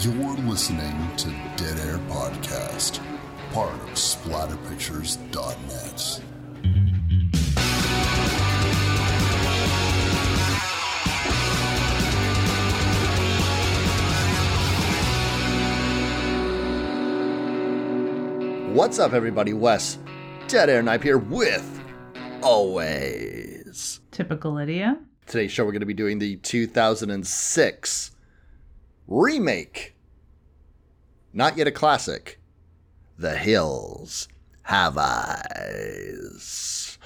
You're listening to Dead Air Podcast, part of SplatterPictures.net. What's up, everybody? Wes, Dead Air Knife here with Always. Typical Lydia. Today's show, we're going to be doing the 2006 remake. Not yet a classic. The Hills Have Eyes.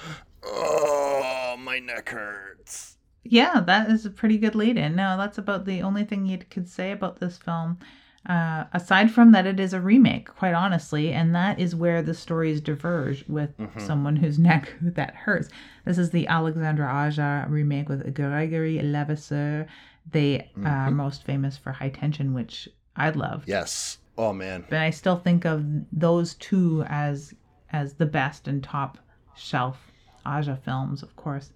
Oh, my neck hurts. Yeah, that is a pretty good lead in. No, that's about the only thing you could say about this film. Uh, aside from that, it is a remake, quite honestly, and that is where the stories diverge with someone whose neck that hurts. This is the Alexandre Aja remake with Gregory Levasseur. They are most famous for High Tension, which I love. Yes. Oh, man. but I still think of those two as as the best and top shelf Aja films, of course.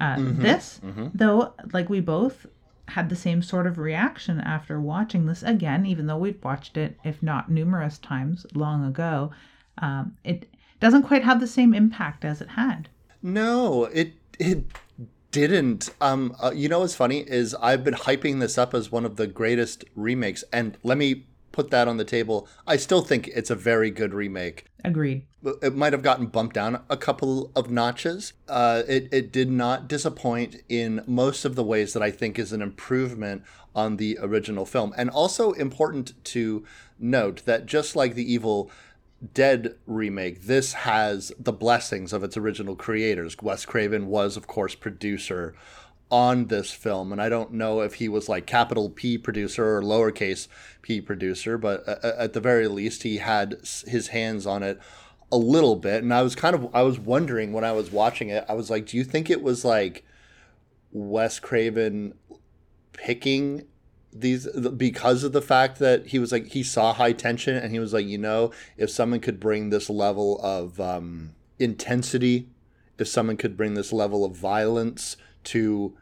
Uh, this, though, like we both had the same sort of reaction after watching this again, even though we'd watched it, if not numerous times, long ago. Um, it doesn't quite have the same impact as it had. No, it it didn't. Um, uh, you know what's funny is I've been hyping this up as one of the greatest remakes, and let me put that on the table. I still think it's a very good remake. Agreed. It might have gotten bumped down a couple of notches. Uh, it it did not disappoint in most of the ways that I think is an improvement on the original film, and also important to note that just like the Evil Dead remake, this has the blessings of its original creators. Wes Craven was, of course, producer on this film, and I don't know if he was like capital P producer or lowercase p producer, but at the very least, he had his hands on it a little bit. And I was kind of, I was wondering when I was watching it, I was like, do you think it was like Wes Craven picking these because of the fact that he was like he saw high tension and he was like you know if someone could bring this level of um, intensity if someone could bring this level of violence to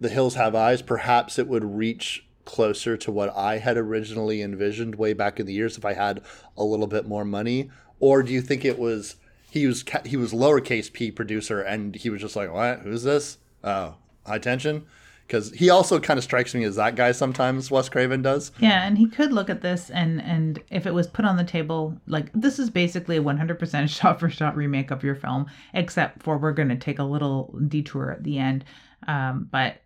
the hills have eyes perhaps it would reach closer to what i had originally envisioned way back in the years if i had a little bit more money. Or do you think it was he was he was lowercase p producer and he was just like what? Who's this? Oh high tension because he also kind of strikes me as that guy sometimes wes craven does Yeah, and he could look at this and and if it was put on the table, like this is basically a 100% shot for shot remake of your film, except for we're going to take a little detour at the end. Um, but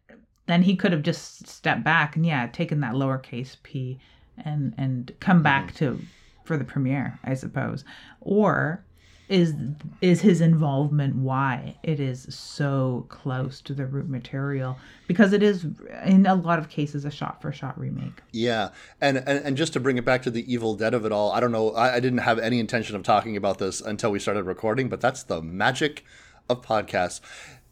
then he could have just stepped back and yeah, taken that lowercase p and and come back to for the premiere, I suppose. Or is is his involvement why it is so close to the root material because it is in a lot of cases a shot for shot remake. Yeah, and, and and just to bring it back to the Evil Dead of it all, I don't know. I, I didn't have any intention of talking about this until we started recording, but that's the magic of podcasts.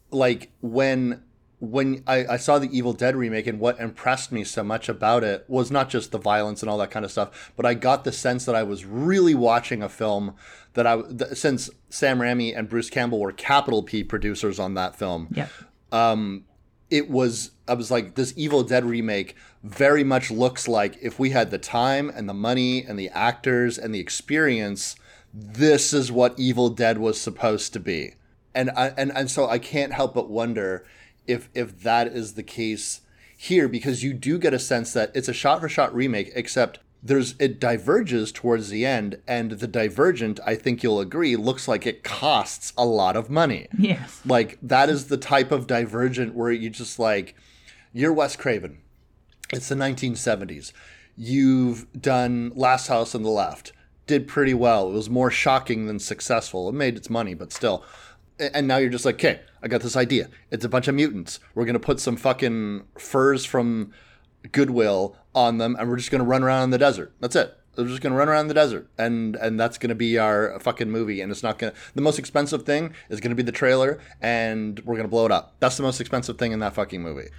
Like when when I, I saw the Evil Dead remake, and what impressed me so much about it was not just the violence and all that kind of stuff, but I got the sense that I was really watching a film that I th- since Sam Raimi and Bruce Campbell were capital P producers on that film Yep. Um, it was I was like this Evil Dead remake very much looks like if we had the time and the money and the actors and the experience this is what Evil Dead was supposed to be. And I and, and so I can't help but wonder if if that is the case here because you do get a sense that it's a shot for shot remake except there's it diverges towards the end and the divergent I think you'll agree looks like it costs a lot of money. Yes. Like that is the type of divergent where you just like you're Wes Craven. It's the 1970s. You've done Last House on the Left. Did pretty well. It was more shocking than successful. It made its money, but still. And now you're just like, okay, I got this idea. It's a bunch of mutants. We're gonna put some fucking furs from Goodwill on them, and we're just gonna run around in the desert. That's it. We're just gonna run around in the desert, and and that's gonna be our fucking movie. And it's not gonna. The most expensive thing is gonna be the trailer, and we're gonna blow it up. That's the most expensive thing in that fucking movie.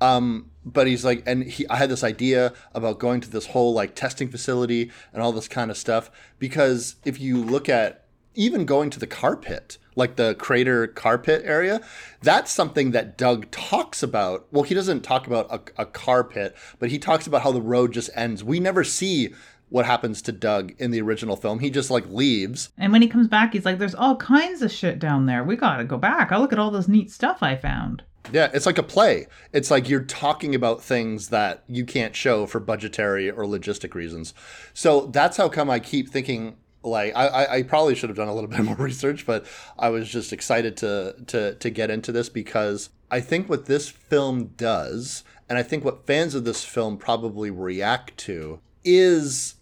Um, but he's like, and he, I had this idea about going to this whole like testing facility and all this kind of stuff because if you look at even going to the car pit, like the crater car pit area, that's something that Doug talks about. Well, he doesn't talk about a, a car pit, but he talks about how the road just ends. We never see what happens to Doug in the original film. He just like leaves. And when he comes back, he's like, "There's all kinds of shit down there. We gotta go back. I look at all this neat stuff I found." Yeah, it's like a play. It's like you're talking about things that you can't show for budgetary or logistic reasons. So that's how come I keep thinking like I, I probably should have done a little bit more research, but I was just excited to to to get into this because I think what this film does, and I think what fans of this film probably react to, is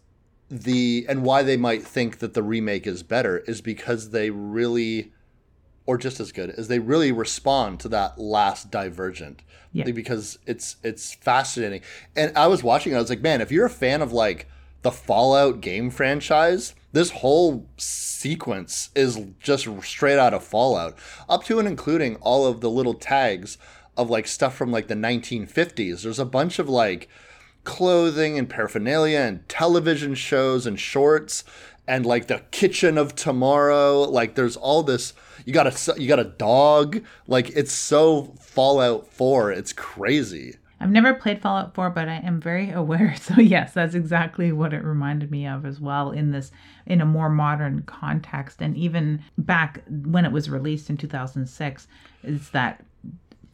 the and why they might think that the remake is better is because they really or just as good as they really respond to that last divergent Yeah. because it's it's fascinating and i was watching it, i was like man if you're a fan of like the fallout game franchise this whole sequence is just straight out of fallout up to and including all of the little tags of like stuff from like the 1950s there's a bunch of like clothing and paraphernalia and television shows and shorts and like the kitchen of tomorrow. Like there's all this you got a you got a dog. Like it's so fallout 4 it's crazy I've never played Fallout 4, but I am very aware. So yes, that's exactly what it reminded me of as well in this in a more modern context. And even back when it was released in 2006 it's that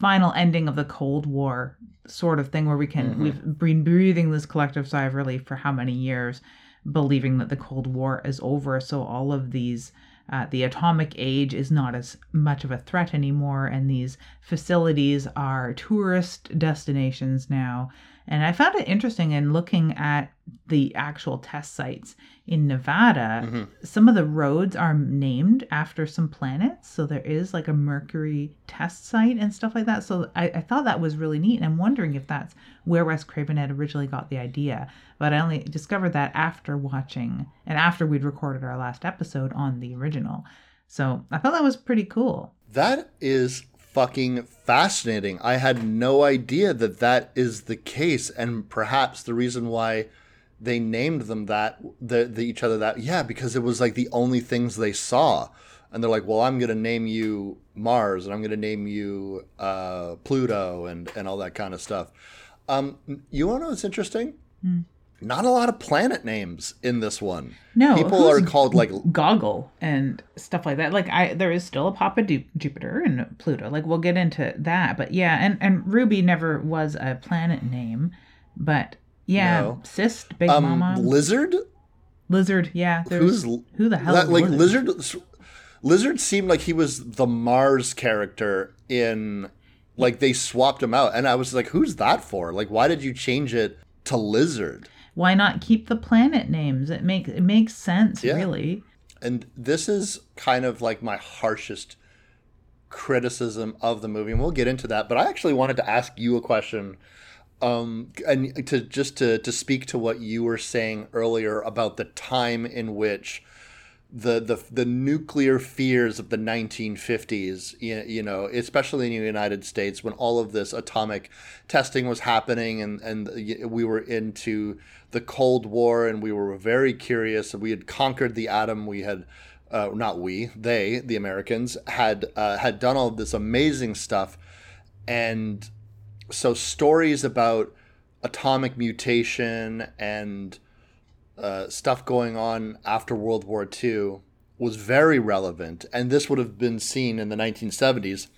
final ending of the Cold War sort of thing where we can we've mm-hmm. been breathing this collective sigh of relief for how many years believing that the Cold War is over. So all of these uh, the atomic age is not as much of a threat anymore, and these facilities are tourist destinations now. And I found it interesting in looking at the actual test sites in Nevada. Mm-hmm. Some of the roads are named after some planets. So there is like a Mercury test site and stuff like that. So I, I thought that was really neat. And I'm wondering if that's where Wes Craven had originally got the idea. But I only discovered that after watching and after we'd recorded our last episode on the original. So I thought that was pretty cool. That is fucking fascinating. I had no idea that that is the case, and perhaps the reason why they named them that, the, the each other that, yeah, because it was like the only things they saw, and they're like, well, I'm gonna name you Mars, and I'm gonna name you uh, Pluto, and and all that kind of stuff. Um, you want to know what's interesting? Not a lot of planet names in this one. No, people are called like Goggle and stuff like that. Like I, there is still a Papa Du- Jupiter and Pluto. Like we'll get into that, but yeah, and and Ruby never was a planet name, but yeah, No. Cyst, Big um, Mama, lizard. Lizard. Yeah, Who's who the hell? that, like lizard lizard seemed like he was the mars character in like they swapped him out and i was like who's that for like why did you change it to lizard Why not keep the planet names? It makes it makes sense, Yeah. really. and this is kind of like my harshest criticism of the movie and we'll get into that but i actually wanted to ask you a question um and to just to to speak to what you were saying earlier about the time in which the the the nuclear fears of the 1950s you, know especially in the United States when all of this atomic testing was happening and and we were into the Cold War and we were very curious. We had conquered the atom. We had uh, not we they the Americans had uh, had done all this amazing stuff. And so stories about atomic mutation and uh, stuff going on after World War II was very relevant, and this would have been seen in the 1970s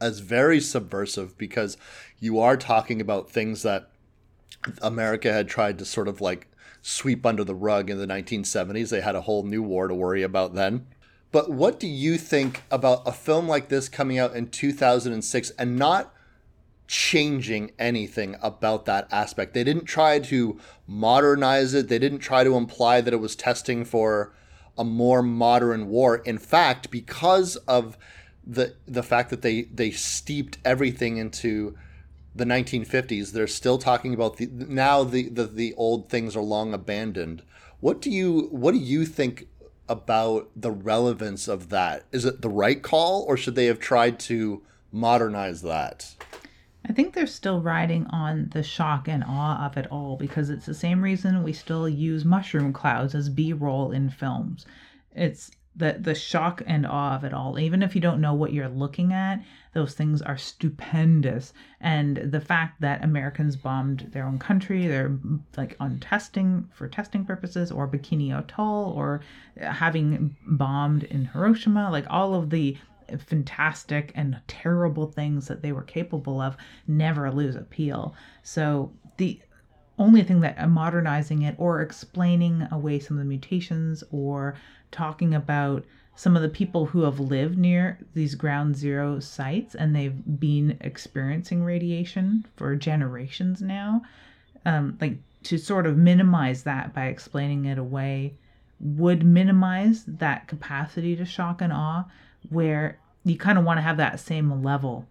as very subversive because you are talking about things that America had tried to sort of like sweep under the rug in the 1970s. They had a whole new war to worry about then. But what do you think about a film like this coming out in 2006 and not changing anything about that aspect. They didn't try to modernize it. They didn't try to imply that it was testing for a more modern war. In fact, because of the the fact that they they steeped everything into the 1950s, they're still talking about the now the the, the old things are long abandoned. What do you what do you think about the relevance of that? Is it the right call or should they have tried to modernize that? I think they're still riding on the shock and awe of it all because it's the same reason we still use mushroom clouds as B roll in films. It's the the shock and awe of it all even if you don't know what you're looking at those things are stupendous and the fact that americans bombed their own country they're like on testing for testing purposes or bikini atoll or having bombed in hiroshima like all of the fantastic and terrible things that they were capable of never lose appeal. So the only thing that modernizing it or explaining away some of the mutations or talking about some of the people who have lived near these ground zero sites and they've been experiencing radiation for generations now um, like to sort of minimize that by explaining it away would minimize that capacity to shock and awe where you kind of want to have that same level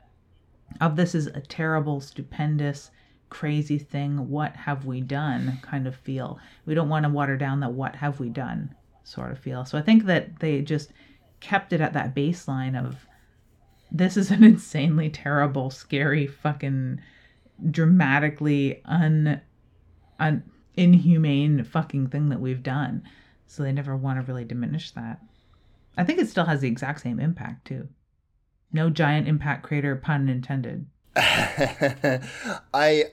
of this is a terrible stupendous crazy thing what have we done kind of feel we don't want to water down that what have we done sort of feel. So I think that they just kept it at that baseline of this is an insanely terrible, scary, fucking dramatically un, un inhumane fucking thing that we've done. So they never want to really diminish that. I think it still has the exact same impact too. No giant impact crater, pun intended. I, I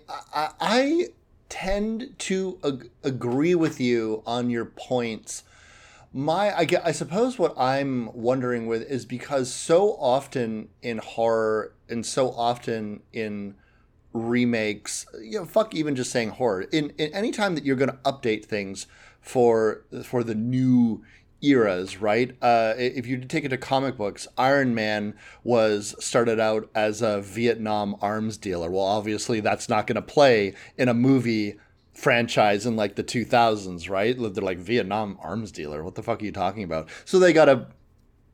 I tend to ag- agree with you on your points my I, I suppose what i'm wondering with is because so often in horror and so often in remakes you know fuck even just saying horror in, in any time that you're going to update things for for the new eras right uh, if you take it to comic books iron man was started out as a vietnam arms dealer well obviously that's not going to play in a movie franchise in like the 2000s, right? They're like Vietnam arms dealer. What the fuck are you talking about? So they got to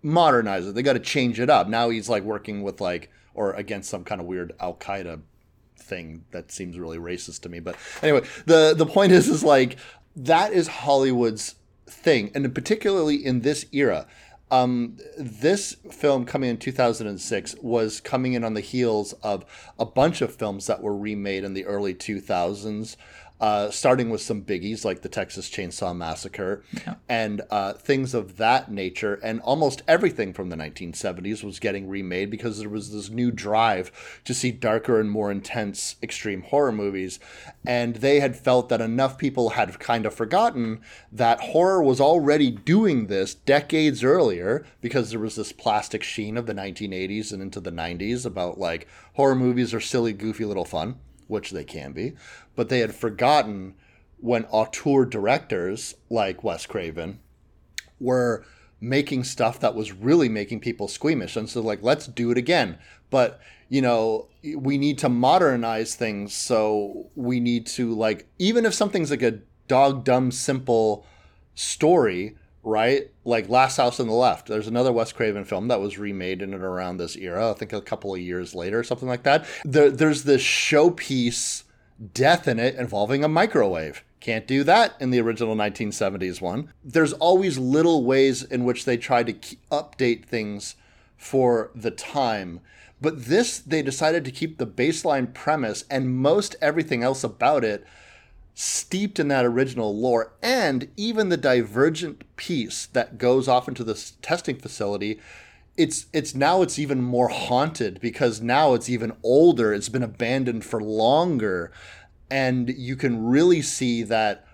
modernize it. They got to change it up. Now he's like working with like or against some kind of weird Al Qaeda thing that seems really racist to me. But anyway, the the point is is like that is Hollywood's thing, and particularly in this era. Um, this film coming in 2006 was coming in on the heels of a bunch of films that were remade in the early 2000s uh, starting with some biggies like the Texas Chainsaw Massacre yeah. and uh, things of that nature. And almost everything from the 1970s was getting remade because there was this new drive to see darker and more intense extreme horror movies. And they had felt that enough people had kind of forgotten that horror was already doing this decades earlier because there was this plastic sheen of the 1980s and into the 90s about like horror movies are silly, goofy little fun which they can be, but they had forgotten when auteur directors like Wes Craven were making stuff that was really making people squeamish. And so, like, let's do it again. But, you know, we need to modernize things. So we need to, like, even if something's like a dog dumb, simple story, right? Like Last House on the Left. There's another Wes Craven film that was remade in and around this era. I think a couple of years later, something like that. There, there's this showpiece death in it involving a microwave. Can't do that in the original 1970s one. There's always little ways in which they try to update things for the time. But this, they decided to keep the baseline premise and most everything else about it steeped in that original lore and even the divergent piece that goes off into this testing facility it's it's now it's even more haunted because now it's even older. It's been abandoned for longer. And you can really see that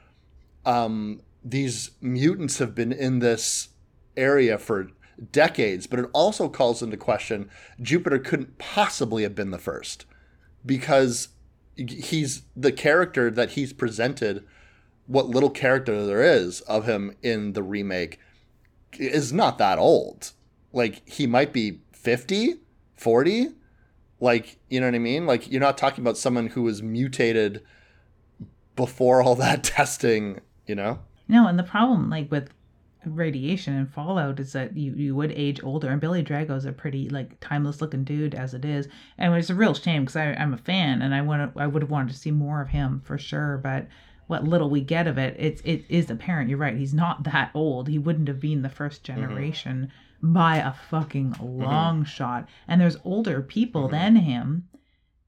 um, these mutants have been in this area for decades but it also calls into question jupiter couldn't possibly have been the first because he's the character that he's presented what little character there is of him in the remake is not that old like he might be 50 40 like you know what i mean like you're not talking about someone who was mutated before all that testing you know no and the problem like with radiation and fallout is that you, you would age older and billy drago's a pretty like timeless looking dude as it is and it's a real shame because i'm a fan and i want i would have wanted to see more of him for sure but what little we get of it it's it is apparent you're right he's not that old he wouldn't have been the first mm-hmm. generation mm-hmm. By a fucking mm-hmm. long mm-hmm. shot and there's older people mm-hmm. than him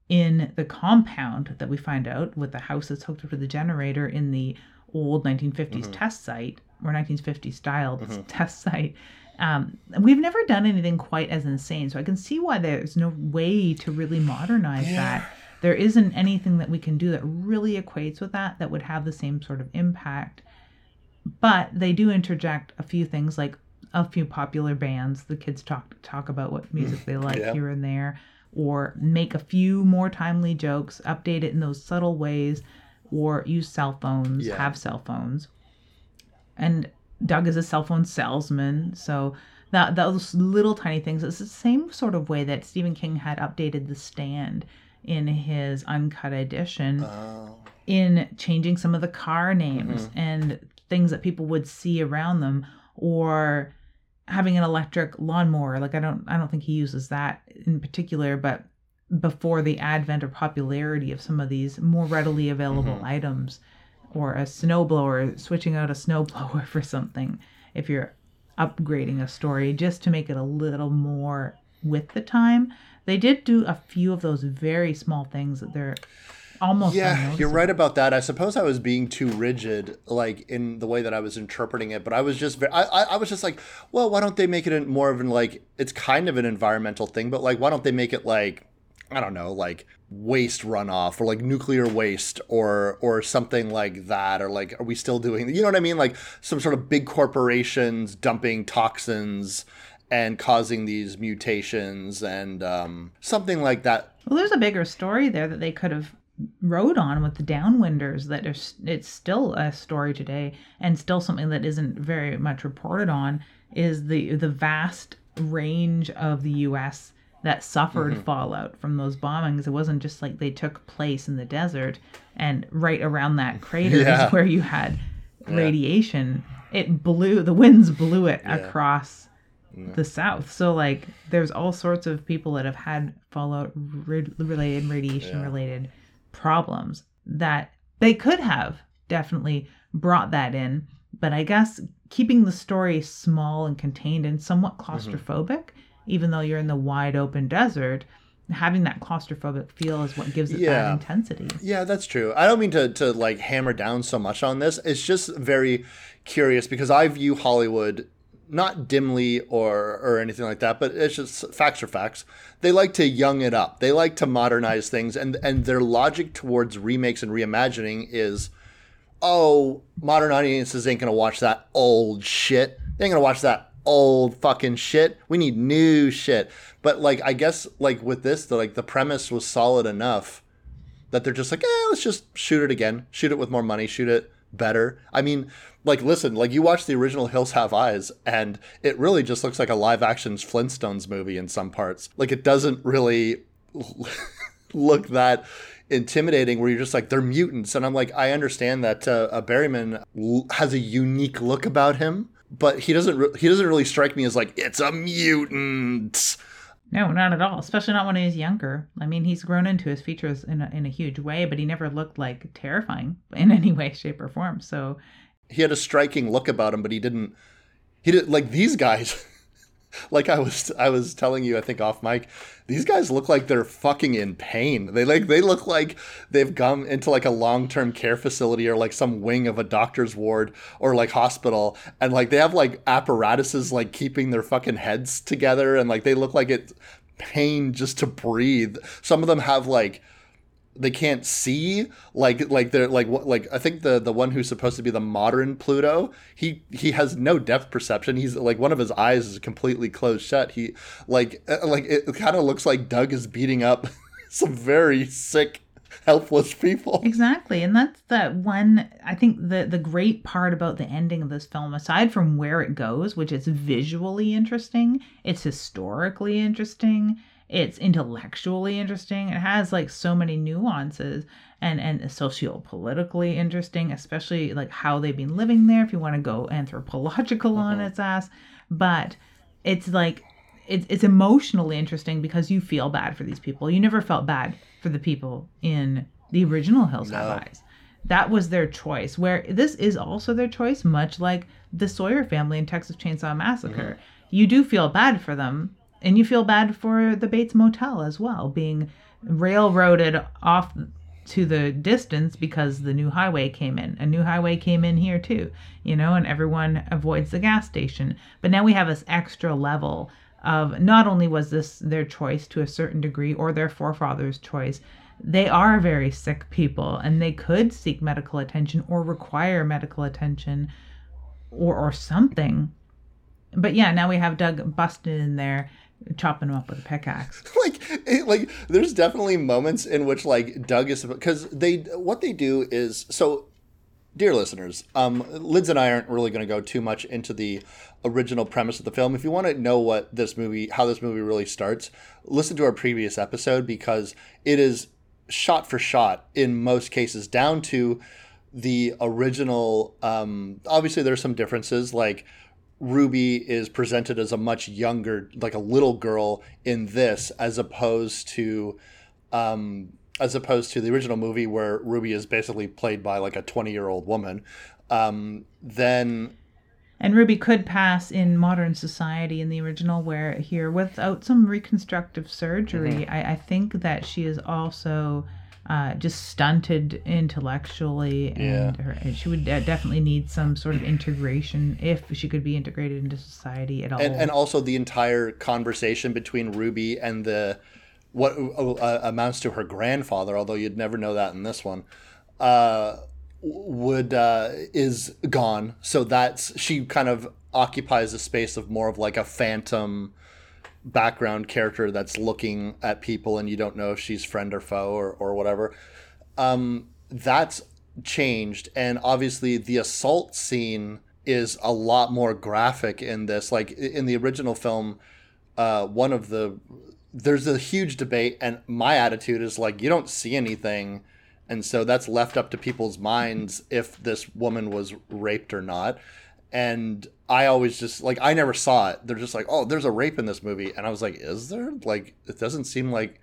in the compound that we find out with the house that's hooked up to the generator in the old 1950s mm-hmm. test site or 1950s style Mm-hmm. test site. Um, we've never done anything quite as insane, so I can see why there's no way to really modernize that. There isn't anything that we can do that really equates with that that would have the same sort of impact. But they do interject a few things like a few popular bands. The kids talk talk about what mm. music they like Yeah. here and there, or make a few more timely jokes, update it in those subtle ways, or use cell phones, Yeah. have cell phones. And Doug is a cell phone salesman, so that those little tiny things. It's the same sort of way that Stephen King had updated The Stand in his uncut edition Oh. in changing some of the car names mm-hmm. and things that people would see around them or having an electric lawnmower like i don't i don't think he uses that in particular but before the advent or popularity of some of these more readily available mm-hmm. items or a snowblower switching out a snowblower for something if you're upgrading a story just to make it a little more with the time. They did do a few of those very small things that they're almost Yeah, you're right about that. I suppose I was being too rigid, like in the way that I was interpreting it. But I was just, I, I, was just like, well, why don't they make it more of an like? It's kind of an environmental thing, but like, why don't they make it like, I don't know, like waste runoff or like nuclear waste or or something like that, or like, are we still doing? You know what I mean? Like some sort of big corporations dumping toxins and causing these mutations and um, something like that. Well, there's a bigger story there that they could have rode on with the downwinders. That is, it's still a story today, and still something that isn't very much reported on. Is the the vast range of the U.S. that suffered mm-hmm. fallout from those bombings? It wasn't just like they took place in the desert, and right around that crater Yeah. is where you had radiation. It blew the winds blew it across the south. So like there's all sorts of people that have had fallout re- related radiation related problems that they could have definitely brought that in, but I guess keeping the story small and contained and somewhat mm-hmm. claustrophobic even though you're in the wide open desert, having that claustrophobic feel is what gives it Yeah. that intensity. Yeah, that's true. I don't mean to, to like hammer down so much on this. It's just very curious because I view Hollywood not dimly or or anything like that, but it's just facts are facts. They like to young it up. They like to modernize things and and their logic towards remakes and reimagining is oh, modern audiences ain't gonna watch that old shit. They ain't gonna watch that old fucking shit. We need new shit. But like I guess like with this, the like the premise was solid enough that they're just like, eh, let's just shoot it again. Shoot it with more money, shoot it better. I mean, like listen, like you watch the original Hills Have Eyes and it really just looks like a live action Flintstones movie in some parts. Like it doesn't really look that intimidating where you're just like they're mutants and i'm like i understand that uh, uh, berryman has a unique look about him but he doesn't re- he doesn't really strike me as like it's a mutant No, not at all. Especially not when he's younger. I mean, he's grown into his features in a, in a huge way, but he never looked like terrifying in any way, shape, or form. So he had a striking look about him but he didn't he did like these guys like i was i was telling you i think off mic these guys look like they're fucking in pain. They like they look like they've come into like a long-term care facility or like some wing of a doctor's ward or like hospital and like they have like apparatuses like keeping their fucking heads together and like they look like it pain just to breathe. Some of them have like they can't see like like they're like what like I think the the one who's supposed to be the modern Pluto he he has no depth perception he's like one of his eyes is completely closed shut he like uh, like it kind of looks like Doug is beating up some very sick helpless people Exactly. And that's the one I think the the great part about the ending of this film aside from where it goes, which is visually interesting, it's historically interesting, it's intellectually interesting. It has like so many nuances and and socio-politically interesting, especially like how they've been living there if you want to go anthropological on mm-hmm. its ass, but it's like it's it's emotionally interesting because you feel bad for these people. You never felt bad for the people in the original Hills Have Eyes. That was their choice. Where this is also their choice, much like the Sawyer family in Texas Chainsaw Massacre. Mm-hmm. You do feel bad for them, and you feel bad for the Bates Motel as well, being railroaded off to the distance because the new highway came in. A new highway came in here too, you know, and everyone avoids the gas station. But now we have this extra level of not only was this their choice to a certain degree or their forefathers' choice, they are very sick people and they could seek medical attention or require medical attention or or something. But yeah, now we have Doug busted in there chopping them up with a pickaxe. like it, like there's definitely moments in which like Doug is because they what they do is so dear listeners, um, Lids and I aren't really going to go too much into the original premise of the film. If you want to know what this movie, how this movie really starts, listen to our previous episode because it is shot for shot in most cases down to the original. Um, obviously, there's some differences like. Ruby is presented as a much younger, like a little girl in this, as opposed to um, as opposed to the original movie where Ruby is basically played by like a 20 year old woman. Um, then. And Ruby could pass in modern society in the original, where here, without some reconstructive surgery, mm-hmm. I, I, think that she is also uh, just stunted intellectually, and, yeah. her, and she would definitely need some sort of integration if she could be integrated into society at all. And, and also the entire conversation between Ruby and the what uh, amounts to her grandfather, although you'd never know that in this one, uh, would uh, is gone. So that's she kind of occupies a space of more of like a phantom background character that's looking at people and you don't know if she's friend or foe or, or whatever. Um, that's changed, and obviously the assault scene is a lot more graphic in this. Like in the original film, uh, one of the there's a huge debate, and my attitude is like, you don't see anything. And so that's left up to people's minds if this woman was raped or not. And I always just like, I never saw it. They're just like, oh, there's a rape in this movie. And I was like, is there? Like, it doesn't seem like.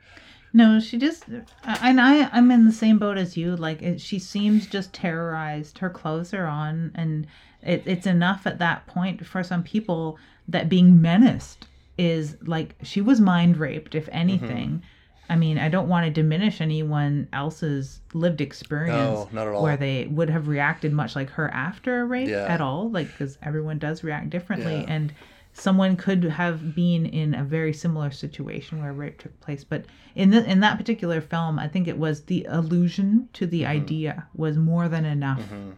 No, she just, and I, I'm in the same boat as you. Like, it, she seems just terrorized. Her clothes are on, and it, it's enough at that point for some people that being menaced is like she was mind raped, if anything. Mm-hmm. I mean, I don't want to diminish anyone else's lived experience no, where they would have reacted much like her after a rape yeah. at all, like because everyone does react differently, yeah. and someone could have been in a very similar situation where rape took place. But in the, in that particular film, I think it was the allusion to the mm-hmm. idea was more than enough. Mm-hmm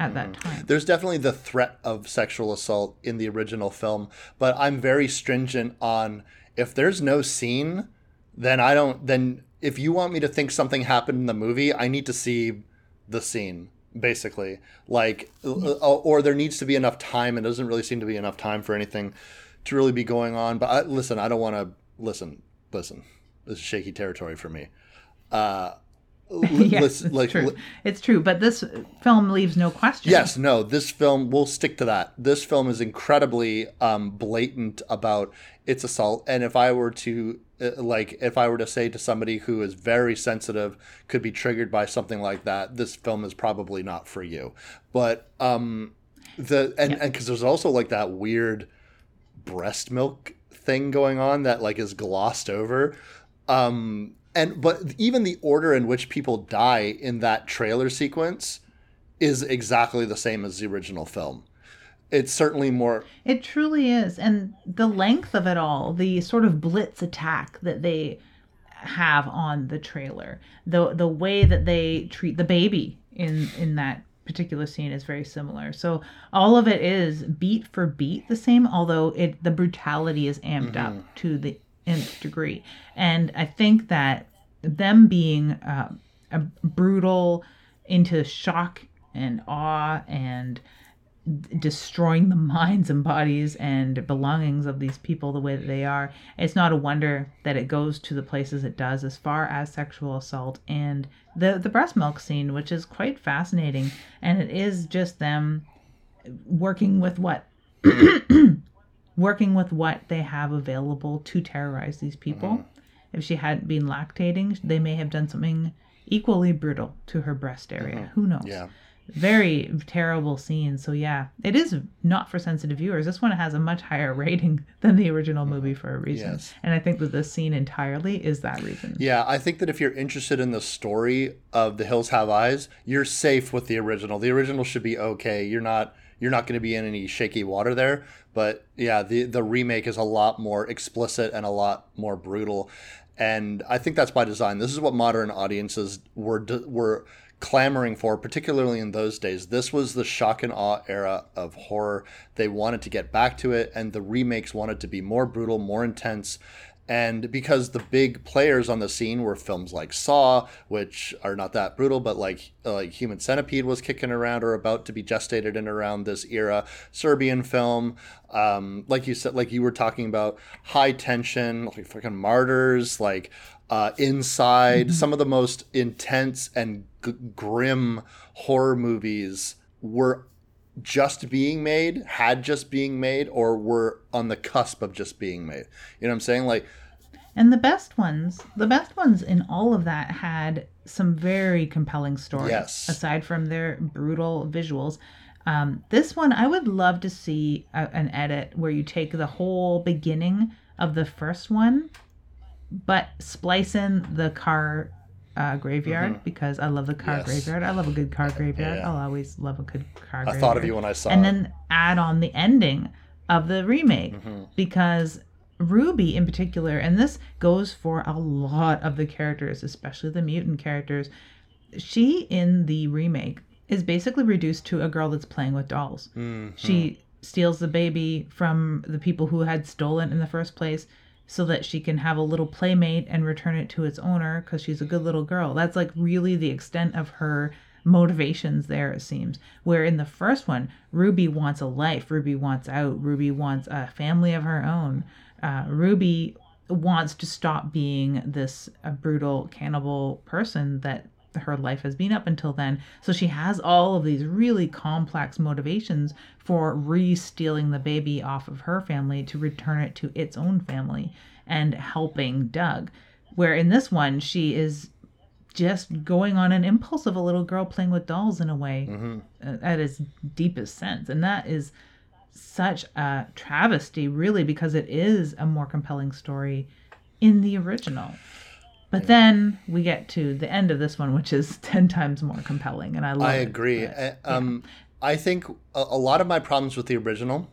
at that mm. time. There's definitely the threat of sexual assault in the original film, but I'm very stringent on if there's no scene, then I don't then if you want me to think something happened in the movie, I need to see the scene basically. Like uh, or there needs to be enough time and doesn't really seem to be enough time for anything to really be going on, but I, listen, I don't want to listen, listen. This is shaky territory for me. Uh, yes, it's like, true. it's true, but this film leaves no question. Yes, no, this film we'll stick to that. This film is incredibly um, blatant about its assault, and if I were to uh, like, if I were to say to somebody who is very sensitive, could be triggered by something like that, this film is probably not for you. But um, the and and because there's also like that weird breast milk thing going on that like is glossed over. Um, and but even the order in which people die in that trailer sequence is exactly the same as the original film. It's certainly more. It truly is, and the length of it all, the sort of blitz attack that they have on the trailer, the the way that they treat the baby in in that particular scene is very similar. So all of it is beat for beat the same, although it the brutality is amped mm-hmm. up to the nth degree. And I think that them being uh, brutal into shock and awe and destroying the minds and bodies and belongings of these people the way that they are it's not a wonder that it goes to the places it does as far as sexual assault and the the breast milk scene which is quite fascinating and it is just them working with what working with what they have available to terrorize these people mm-hmm if she hadn't been lactating, they may have done something equally brutal to her breast area. Mm-hmm. Who knows? Yeah. very terrible scene. So yeah, it is not for sensitive viewers. This one has a much higher rating than the original movie for a reason. Yes. And I think that this scene entirely is that reason. Yeah, I think that if you're interested in the story of The Hills Have Eyes, you're safe with the original. The original should be okay. You're not you're not going to be in any shaky water there. But yeah, the the remake is a lot more explicit and a lot more brutal, and I think that's by design. This is what modern audiences were were clamoring for, particularly in those days. This was the shock and awe era of horror. They wanted to get back to it, and the remakes wanted to be more brutal, more intense. And because the big players on the scene were films like Saw, which are not that brutal, but like uh, like Human Centipede was kicking around or about to be gestated in around this era, Serbian film, um, like you said, like you were talking about, high tension, like fucking Martyrs, like uh, Inside, mm-hmm. some of the most intense and g- grim horror movies were just being made, had just being made, or were on the cusp of just being made. You know what I'm saying? Like, and the best ones, the best ones in all of that had some very compelling stories. Yes. Aside from their brutal visuals. Um, this one, I would love to see a, an edit where you take the whole beginning of the first one, but splice in the car uh, graveyard mm-hmm. because I love the car yes. graveyard. I love a good car graveyard. Yeah. I'll always love a good car. I graveyard. I thought of you when I saw and it. And then add on the ending of the remake mm-hmm. because Ruby in particular, and this goes for a lot of the characters, especially the mutant characters. She in the remake is basically reduced to a girl that's playing with dolls. Mm-hmm. She steals the baby from the people who had stolen in the first place so that she can have a little playmate and return it to its owner because she's a good little girl. That's like really the extent of her motivations there, it seems. Where in the first one, Ruby wants a life, Ruby wants out, Ruby wants a family of her own. Uh, Ruby wants to stop being this uh, brutal cannibal person that her life has been up until then. So she has all of these really complex motivations for re stealing the baby off of her family to return it to its own family and helping Doug. Where in this one, she is just going on an impulse of a little girl playing with dolls in a way mm-hmm. Uh, at its deepest sense. And that is such a travesty, really, because it is a more compelling story in the original. But then we get to the end of this one, which is ten times more compelling, and I love. It. I agree. It, but, um, yeah. I think a, a lot of my problems with the original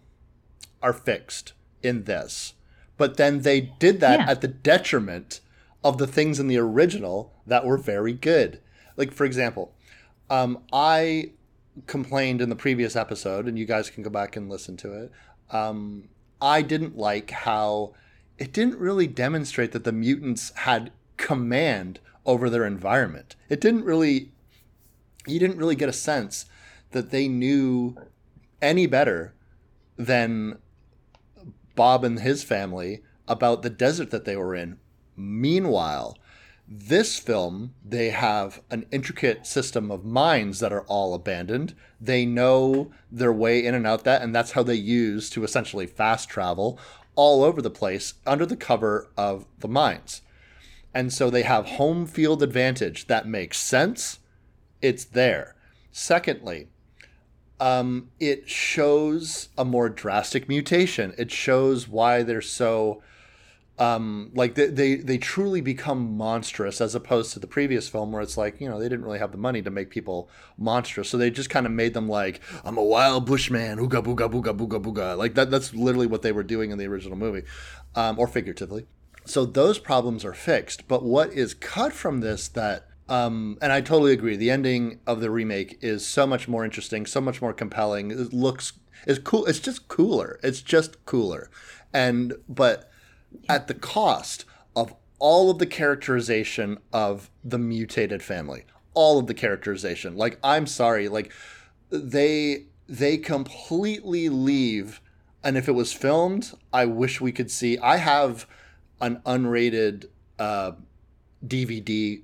are fixed in this, but then they did that yeah. at the detriment of the things in the original that were very good. Like for example, um, I complained in the previous episode, and you guys can go back and listen to it. Um, I didn't like how it didn't really demonstrate that the mutants had command over their environment. It didn't really, you didn't really get a sense that they knew any better than Bob and his family about the desert that they were in. Meanwhile, this film, they have an intricate system of mines that are all abandoned. They know their way in and out that, and that's how they use to essentially fast travel all over the place under the cover of the mines. And so they have home field advantage. That makes sense. It's there. Secondly, um, it shows a more drastic mutation. It shows why they're so um, like they, they they truly become monstrous as opposed to the previous film where it's like you know they didn't really have the money to make people monstrous so they just kind of made them like I'm a wild bushman ooga booga booga booga booga like that that's literally what they were doing in the original movie um, or figuratively so those problems are fixed. But what is cut from this that um, and I totally agree. The ending of the remake is so much more interesting, so much more compelling. It looks it's cool. It's just cooler. It's just cooler, and but at the cost of all of the characterization of the mutated family, all of the characterization. Like I'm sorry, like they they completely leave. And if it was filmed, I wish we could see. I have an unrated uh, DVD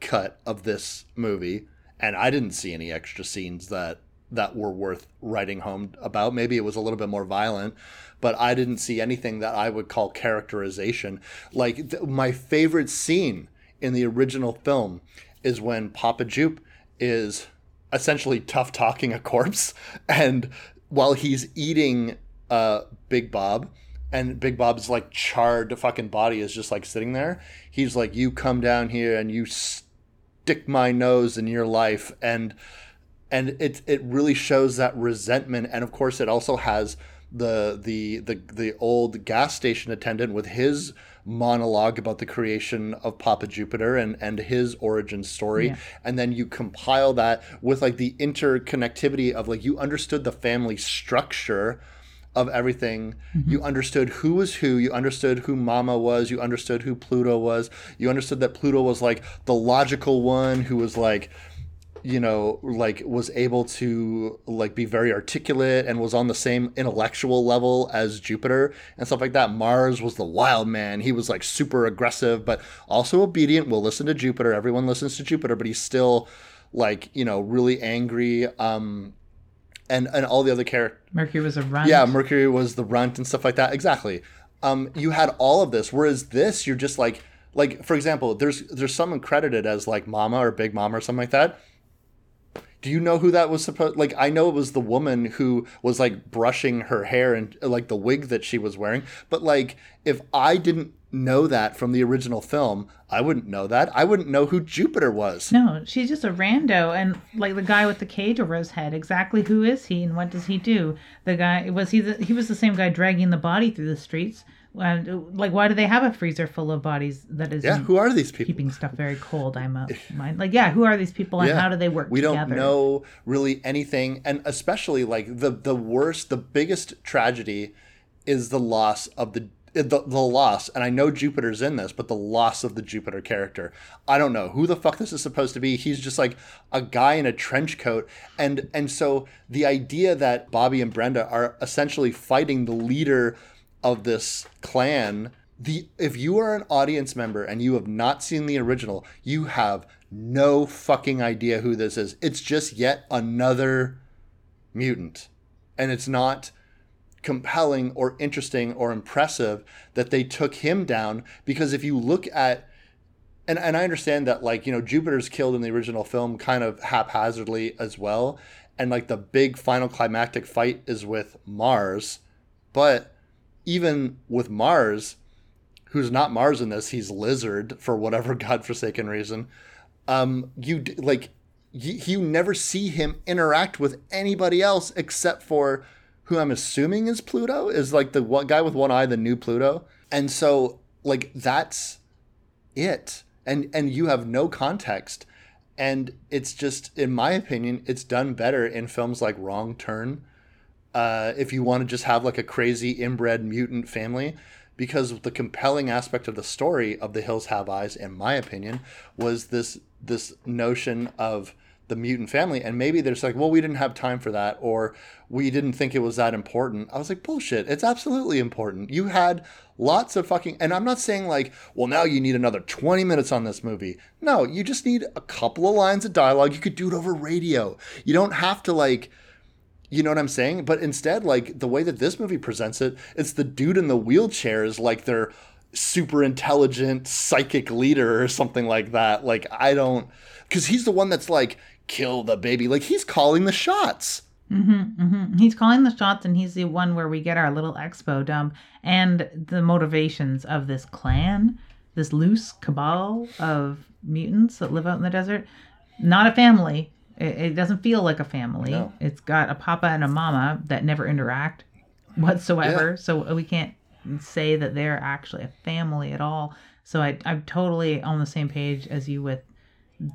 cut of this movie, and I didn't see any extra scenes that that were worth writing home about. Maybe it was a little bit more violent, but I didn't see anything that I would call characterization. Like th- my favorite scene in the original film is when Papa Jupe is essentially tough talking a corpse. And while he's eating uh, Big Bob, and Big Bob's like charred fucking body is just like sitting there, he's like, You come down here and you stick my nose in your life. And and it it really shows that resentment and of course it also has the the the the old gas station attendant with his monologue about the creation of Papa Jupiter and and his origin story Yeah. and then you compile that with like the interconnectivity of like you understood the family structure of everything. You understood who was who. You understood who Mama was. You understood who Pluto was. You understood that Pluto was like the logical one who was like, you know, like was able to like be very articulate and was on the same intellectual level as Jupiter and stuff like that. Mars was the wild man. He was like super aggressive, but also obedient. Will listen to Jupiter. Everyone listens to Jupiter, but he's still like, you know, really angry. Um, and, and all the other characters Mercury was a runt. yeah, Mercury was the runt and stuff like that. Exactly. Um, you had all of this, whereas this, you're just like, like for example, there's there's someone credited as like Mama or Big Mama or something like that. Do you know who that was supposed? Like, I know it was the woman who was like brushing her hair and like the wig that she was wearing. But like, if I didn't know that from the original film, I wouldn't know that. I wouldn't know who Jupiter was. No, she's just a rando, and like the guy with the cage over his head. Exactly who is he, and what does he do? The guy was he. The, he was the same guy dragging the body through the streets. Like, why do they have a freezer full of bodies that is Yeah, who are these people? keeping stuff very cold? I'm a mind. Like, yeah, who are these people, and Yeah. how do they work we together? don't know really anything and especially like the the worst the biggest tragedy is the loss of the the, the loss and i know jupiter's in this but the loss of the jupiter character. I don't know who the fuck this is supposed to be. He's just like a guy in a trench coat. And and so the idea that bobby and brenda are essentially fighting the leader of this clan the if you are an audience member and you have not seen the original you have no fucking idea who this is. It's just yet another mutant. And it's not compelling or interesting or impressive that they took him down because if you look at and, and I understand that like you know Jupiter's killed in the original film kind of haphazardly as well and like the big final climactic fight is with Mars but even with Mars who's not Mars in this he's lizard for whatever godforsaken reason um you like you, you never see him interact with anybody else except for who I'm assuming is Pluto is like the one guy with one eye the new Pluto. And so like that's it. And and you have no context. And it's just in my opinion it's done better in films like Wrong Turn uh, if you want to just have like a crazy inbred mutant family. Because the compelling aspect of the story of the hills have eyes in my opinion was this this notion of the mutant family and maybe there's like well we didn't have time for that or we didn't think it was that important. I was like bullshit it's absolutely important. You had lots of fucking and i'm not saying like well now you need another 20 minutes on this movie. No you just need a couple of lines of dialogue. You could do it over radio. You don't have to like you know what I'm saying? But instead, like the way that this movie presents it, it's the dude in the wheelchair is like their super intelligent psychic leader or something like that. Like I don't, because he's the one that's like kill the baby. Like he's calling the shots. Mm-hmm. He's calling the shots, and he's the one where we get our little expo dump and the motivations of this clan, this loose cabal of mutants that live out in the desert. Not a family. It, it doesn't feel like a family. No. It's got a papa and a mama that never interact whatsoever. Yeah. So we can't say that they're actually a family at all. So I, I'm totally on the same page as you with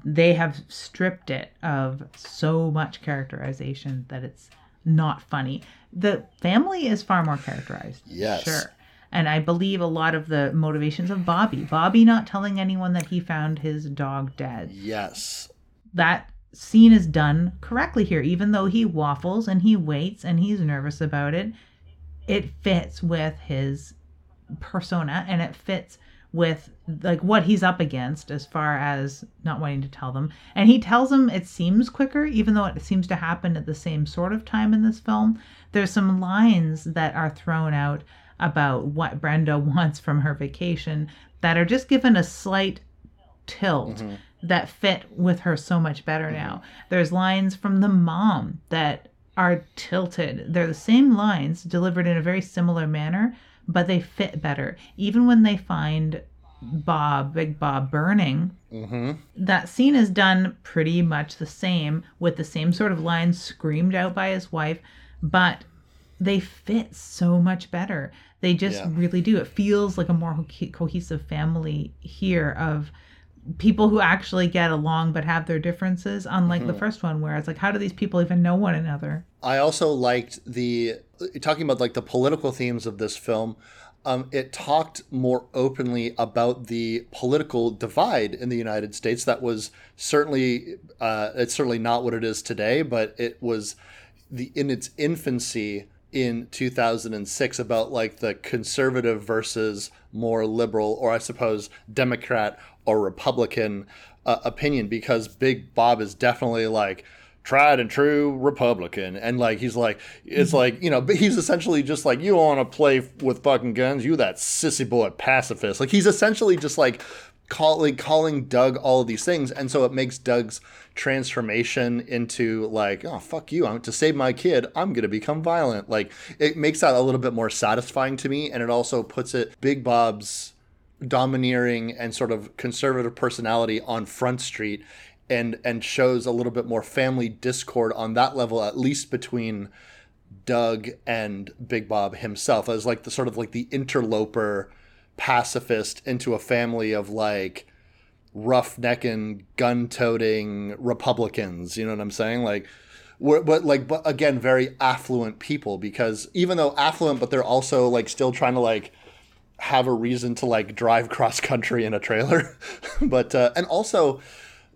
they have stripped it of so much characterization that it's not funny. The family is far more characterized. Yes. Sure. And I believe a lot of the motivations of Bobby. Bobby not telling anyone that he found his dog dead. Yes. That scene is done correctly here, even though he waffles and he waits and he's nervous about it. It fits with his persona and it fits with like what he's up against as far as not wanting to tell them and he tells them it seems quicker even though it seems to happen at the same sort of time in this film there's some lines that are thrown out about what brenda wants from her vacation that are just given a slight tilt mm-hmm. that fit with her so much better mm-hmm. now. There's lines from the mom that are tilted. They're the same lines delivered in a very similar manner, but they fit better. Even when they find Bob, Big Bob, burning, mm-hmm. that scene is done pretty much the same with the same sort of lines screamed out by his wife, but they fit so much better. They just Yeah. really do. It feels like a more co- cohesive family here of people who actually get along but have their differences, unlike the first one, where it's like, how do these people even know one another? I also liked the talking about like the political themes of this film. Um, it talked more openly about the political divide in the United States. That was certainly uh, it's certainly not what it is today, but it was the in its infancy in 2006 about like the conservative versus more liberal, or I suppose Democrat or Republican uh, opinion, because Big Bob is definitely like tried and true Republican. And like, he's like, it's like, you know, but he's essentially just like, you want to play with fucking guns, you that sissy boy pacifist. Like, he's essentially just like, calling calling Doug all of these things, and so it makes Doug's transformation into like, oh fuck you, I'm to save my kid, I'm gonna become violent. Like it makes that a little bit more satisfying to me, and it also puts it Big Bob's domineering and sort of conservative personality on Front Street, and and shows a little bit more family discord on that level, at least between Doug and Big Bob himself as like the sort of like the interloper pacifist into a family of like roughnecking, gun-toting Republicans. You know what I'm saying? Like, we're, but like, but again, very affluent people because even though affluent, but they're also like still trying to like have a reason to like drive cross country in a trailer. but uh, and also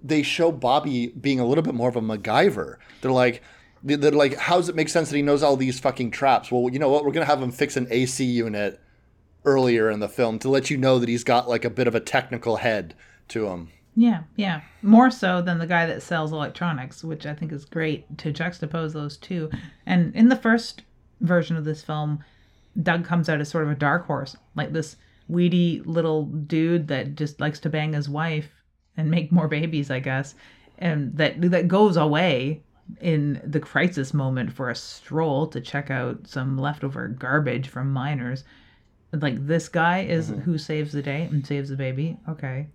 they show Bobby being a little bit more of a MacGyver. They're like. They're like, how does it make sense that he knows all these fucking traps? Well, you know what? We're gonna have him fix an AC unit earlier in the film to let you know that he's got like a bit of a technical head to him. Yeah, yeah. More so than the guy that sells electronics, which I think is great to juxtapose those two. And in the first version of this film, Doug comes out as sort of a dark horse, like this weedy little dude that just likes to bang his wife and make more babies, I guess, and that that goes away in the crisis moment for a stroll to check out some leftover garbage from miners. Like this guy is mm-hmm. who saves the day and saves the baby. Okay,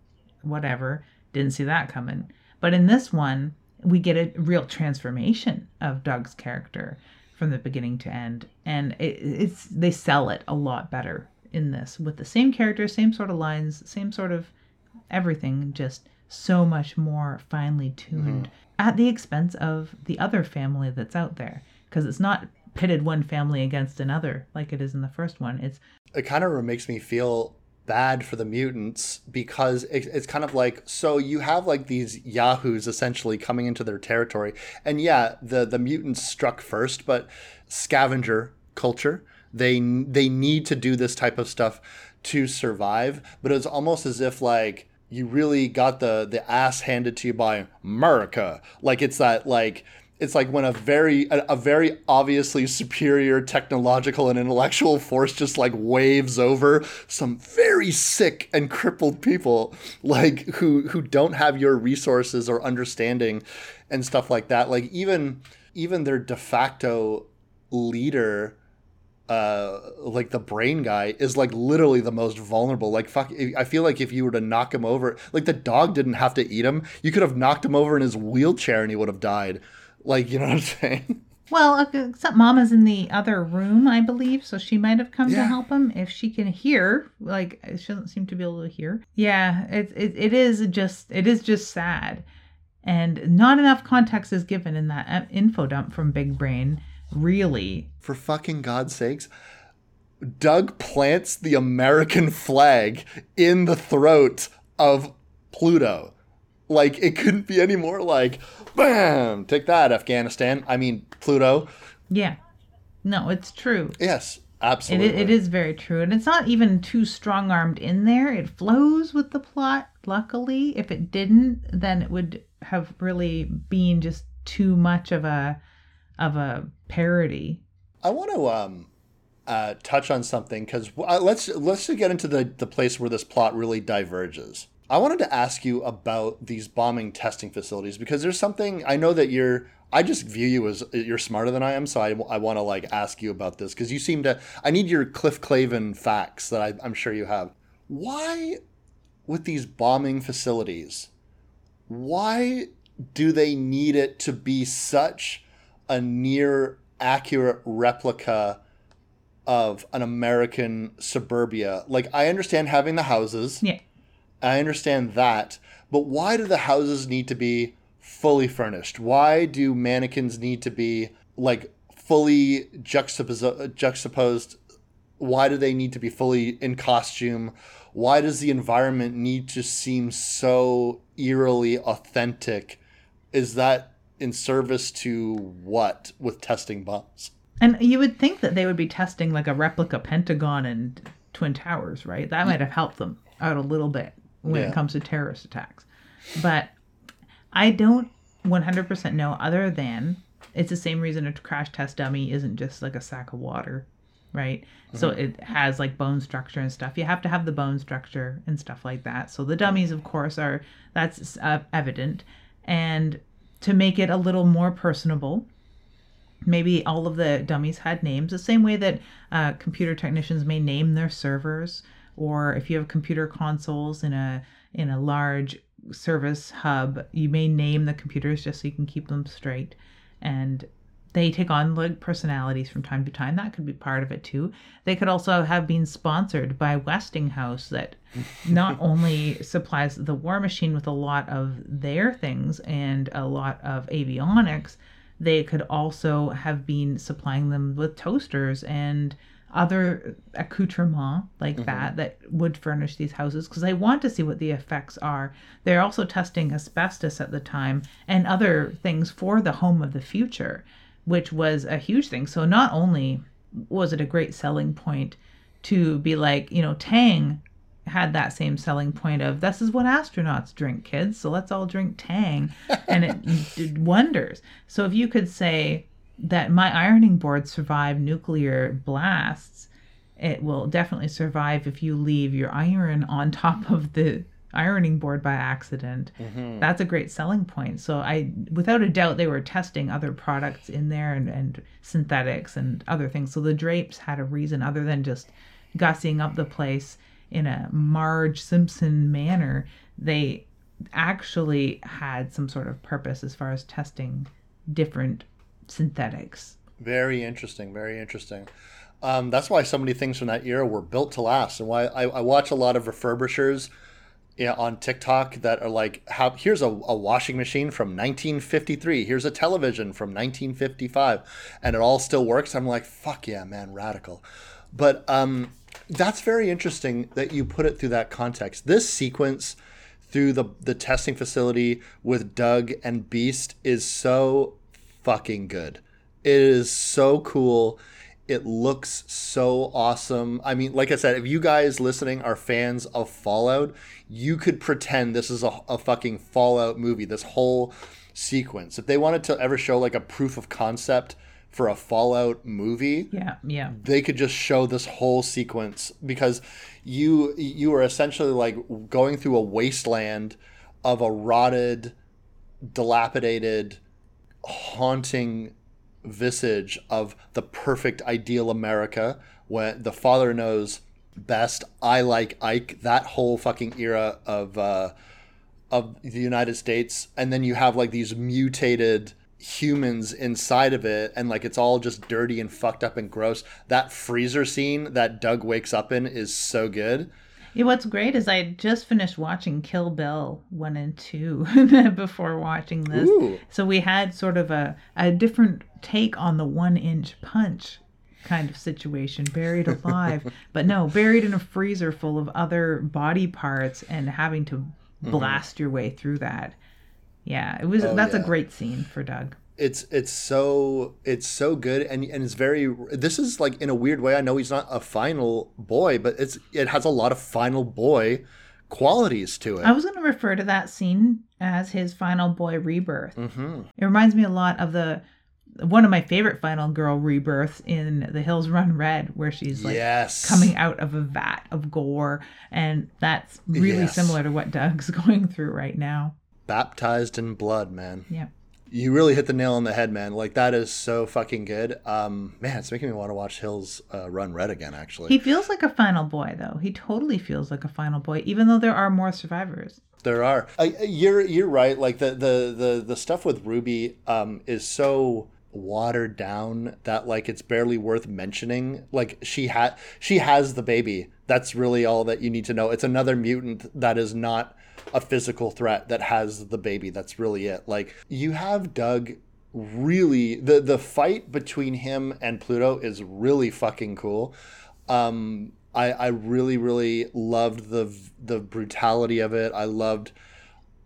whatever. Didn't see that coming. But in this one, we get a real transformation of Doug's character from the beginning to end, and it, it's they sell it a lot better in this with the same character, same sort of lines, same sort of everything, just so much more finely tuned mm-hmm. at the expense of the other family that's out there because it's not pitted one family against another like it is in the first one. It's It kind of makes me feel bad for the mutants because it, it's kind of like so you have like these yahoos essentially coming into their territory. And yeah the the mutants struck first but scavenger culture they they need to do this type of stuff to survive. But it's almost as if like you really got the the ass handed to you by America. Like it's that like it's like when a very a, a very obviously superior technological and intellectual force just like waves over some very sick and crippled people like who who don't have your resources or understanding and stuff like that. Like even even their de facto leader uh like the brain guy is like literally the most vulnerable. Like fuck i feel like if you were to knock him over like the dog didn't have to eat him. You could have knocked him over in his wheelchair and he would have died like you know what i'm saying Well, uh, except Mama's in the other room, I believe, so she might have come to help him if she can hear. Like she doesn't seem to be able to hear. Yeah, it it, it is just it is just sad, and not enough context is given in that uh, info dump from Big Brain. Really, for fucking god's sakes doug plants the american flag in the throat of pluto like it couldn't be any more like bam take that afghanistan i mean pluto yeah. No, it's true. yes absolutely i- it is very true, and it's not even too strong armed in there. It flows with the plot. Luckily, if it didn't, then it would have really been just too much of a of a parody. I want to um, uh, touch on something because uh, let's let's get into the the place where this plot really diverges. I wanted to ask you about these bombing testing facilities because there's something I know that you're. I just view you as you're smarter than I am, so I, I want to like ask you about this because you seem to. I need your Cliff Clavin facts that I, I'm sure you have. Why, with these bombing facilities, why do they need it to be such a near accurate replica of an American suburbia? Like, I understand having the houses. Yeah. I understand that. But why do the houses need to be fully furnished? Why do mannequins need to be like fully juxtaposed? juxtaposed? Why do they need to be fully in costume? Why does the environment need to seem so eerily authentic? Is that in service to what with testing bombs? And you would think that they would be testing like a replica Pentagon and Twin Towers, right? That might have helped them out a little bit when Yeah. it comes to terrorist attacks. But I don't 100% know, other than it's the same reason a crash test dummy isn't just like a sack of water, right? So it has like bone structure and stuff. You have to have the bone structure and stuff like that. So the dummies, of course, are that's uh, evident. And to make it a little more personable, maybe all of the dummies had names the same way that uh, computer technicians may name their servers or if you have computer consoles in a in a large service hub you may name the computers just so you can keep them straight. And they take on like personalities from time to time. That could be part of it too. They could also have been sponsored by westinghouse that not only supplies the war machine with a lot of their things and a lot of avionics they could also have been supplying them with toasters and other accoutrement like mm-hmm. that that would furnish these houses because they want to see what the effects are. They're also testing asbestos at the time and other things for the home of the future, which was a huge thing. So not only was it a great selling point to be like, you know, Tang had that same selling point of this is what astronauts drink, kids. So let's all drink Tang, and it did wonders. So if you could say that my ironing board survived nuclear blasts, it will definitely survive if you leave your iron on top of the ironing board by accident. Mm-hmm. That's a great selling point. So I without a doubt they were testing other products in there and, and synthetics and other things. So the drapes had a reason other than just gussying up the place in a Marge Simpson manner. They actually had some sort of purpose as far as testing different synthetics. Very interesting. Very interesting. Um, that's why so many things from that era were built to last, and why I, I watch a lot of refurbishers yeah, on TikTok that are like, "How here's a, a washing machine from 1953. Here's a television from 1955, and it all still works." I'm like, "Fuck yeah, man, radical." But um, that's very interesting that you put it through that context. This sequence through the the testing facility with Doug and Beast is so fucking good. It is so cool. It looks so awesome. I mean, like I said, if you guys listening are fans of Fallout, you could pretend this is a, a fucking Fallout movie, this whole sequence. If they wanted to ever show like a proof of concept for a Fallout movie, Yeah, yeah. they could just show this whole sequence because you you are essentially like going through a wasteland of a rotted dilapidated haunting visage of the perfect ideal america when the father knows best i like ike that whole fucking era of uh of the United States, and then you have like these mutated humans inside of it, and like it's all just dirty and fucked up and gross. That freezer scene that Doug wakes up in is so good. Yeah, what's great is I just finished watching Kill Bill 1 and 2 before watching this. Ooh. So we had sort of a, a different take on the one inch punch kind of situation, buried alive. but no, buried in a freezer full of other body parts and having to mm-hmm. blast your way through that. Yeah, it was Oh, that's a great scene for Doug. It's it's so it's so good and and it's very this is like in a weird way I know he's not a final boy but it's it has a lot of final boy qualities to it. I was going to refer to that scene as his final boy rebirth. hmm It reminds me a lot of the one of my favorite final girl rebirths in The Hills Run Red, where she's like yes. coming out of a vat of gore. And that's really Yes. similar to what Doug's going through right now. baptized in blood, man. Yeah. You really hit the nail on the head, man. Like that is so fucking good. Um, man, it's making me want to watch Hills uh, Run Red again. Actually, He feels like a final boy, though. He totally feels like a final boy, even though there are more survivors. There are. I, you're you're right. Like the the the the stuff with Ruby um, is so watered down that like it's barely worth mentioning. Like she had she has the baby. That's really all that you need to know. It's another mutant that is not a physical threat that has the baby. That's really it. Like you have Doug really the the fight between him and Pluto is really fucking cool. Um, I I really really loved the the brutality of it. I loved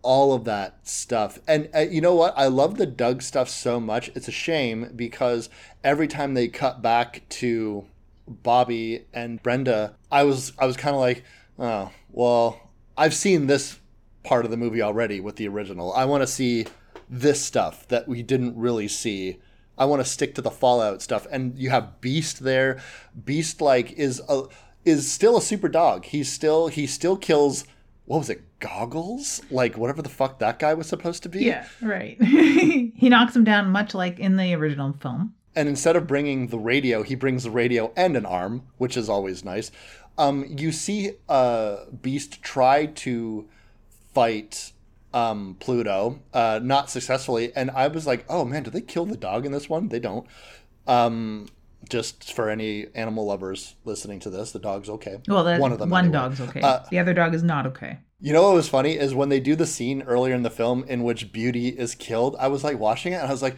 all of that stuff. And uh, you know what? I love the Doug stuff so much. It's a shame because every time they cut back to Bobby and Brenda, I was I was kind of like, oh, well, I've seen this part of the movie already with the original. I want to see this stuff that we didn't really see. I want to stick to the Fallout stuff. And you have Beast there. Beast like is a is still a super dog. He's still he still kills what was it? Goggles? Like whatever the fuck that guy was supposed to be. Yeah right. he knocks him down much like in the original film. and instead of bringing the radio, he brings the radio and an arm, which is always nice. Um, you see uh, Beast try to fight um, Pluto, uh, not successfully, and I was like, "Oh man, do they kill the dog in this one?" They don't. Um, just for any animal lovers listening to this, the dog's okay. Well, the, one of them. One anyway. dog's okay. Uh, the other dog is not okay. You know what was funny is when they do the scene earlier in the film in which Beauty is killed. I was like watching it and I was like,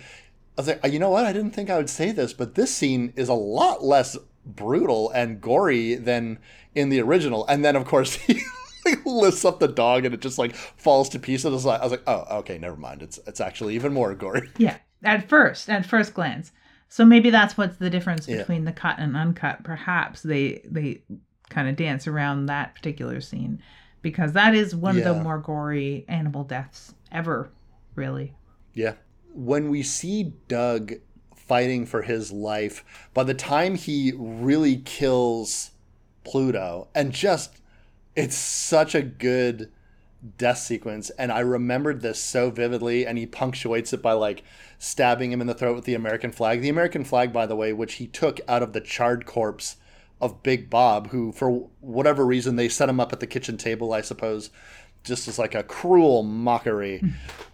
I was like, you know what? I didn't think I would say this, but this scene is a lot less brutal and gory than in the original. And then of course he lifts up the dog and it just like falls to pieces. I was like, I was like, oh, okay, never mind. It's it's actually even more gory. Yeah, at first, at first glance. So maybe that's what's the difference Yeah. between the cut and uncut. Perhaps they they kind of dance around that particular scene because that is one of the more gory animal deaths ever, really. Yeah. When we see Doug fighting for his life, by the time he really kills Pluto, and just, it's such a good death sequence. And I remembered this so vividly, and he punctuates it by like stabbing him in the throat with the American flag. The American flag, by the way, which he took out of the charred corpse of Big Bob, who, for whatever reason, they set him up at the kitchen table, I suppose, just as like a cruel mockery.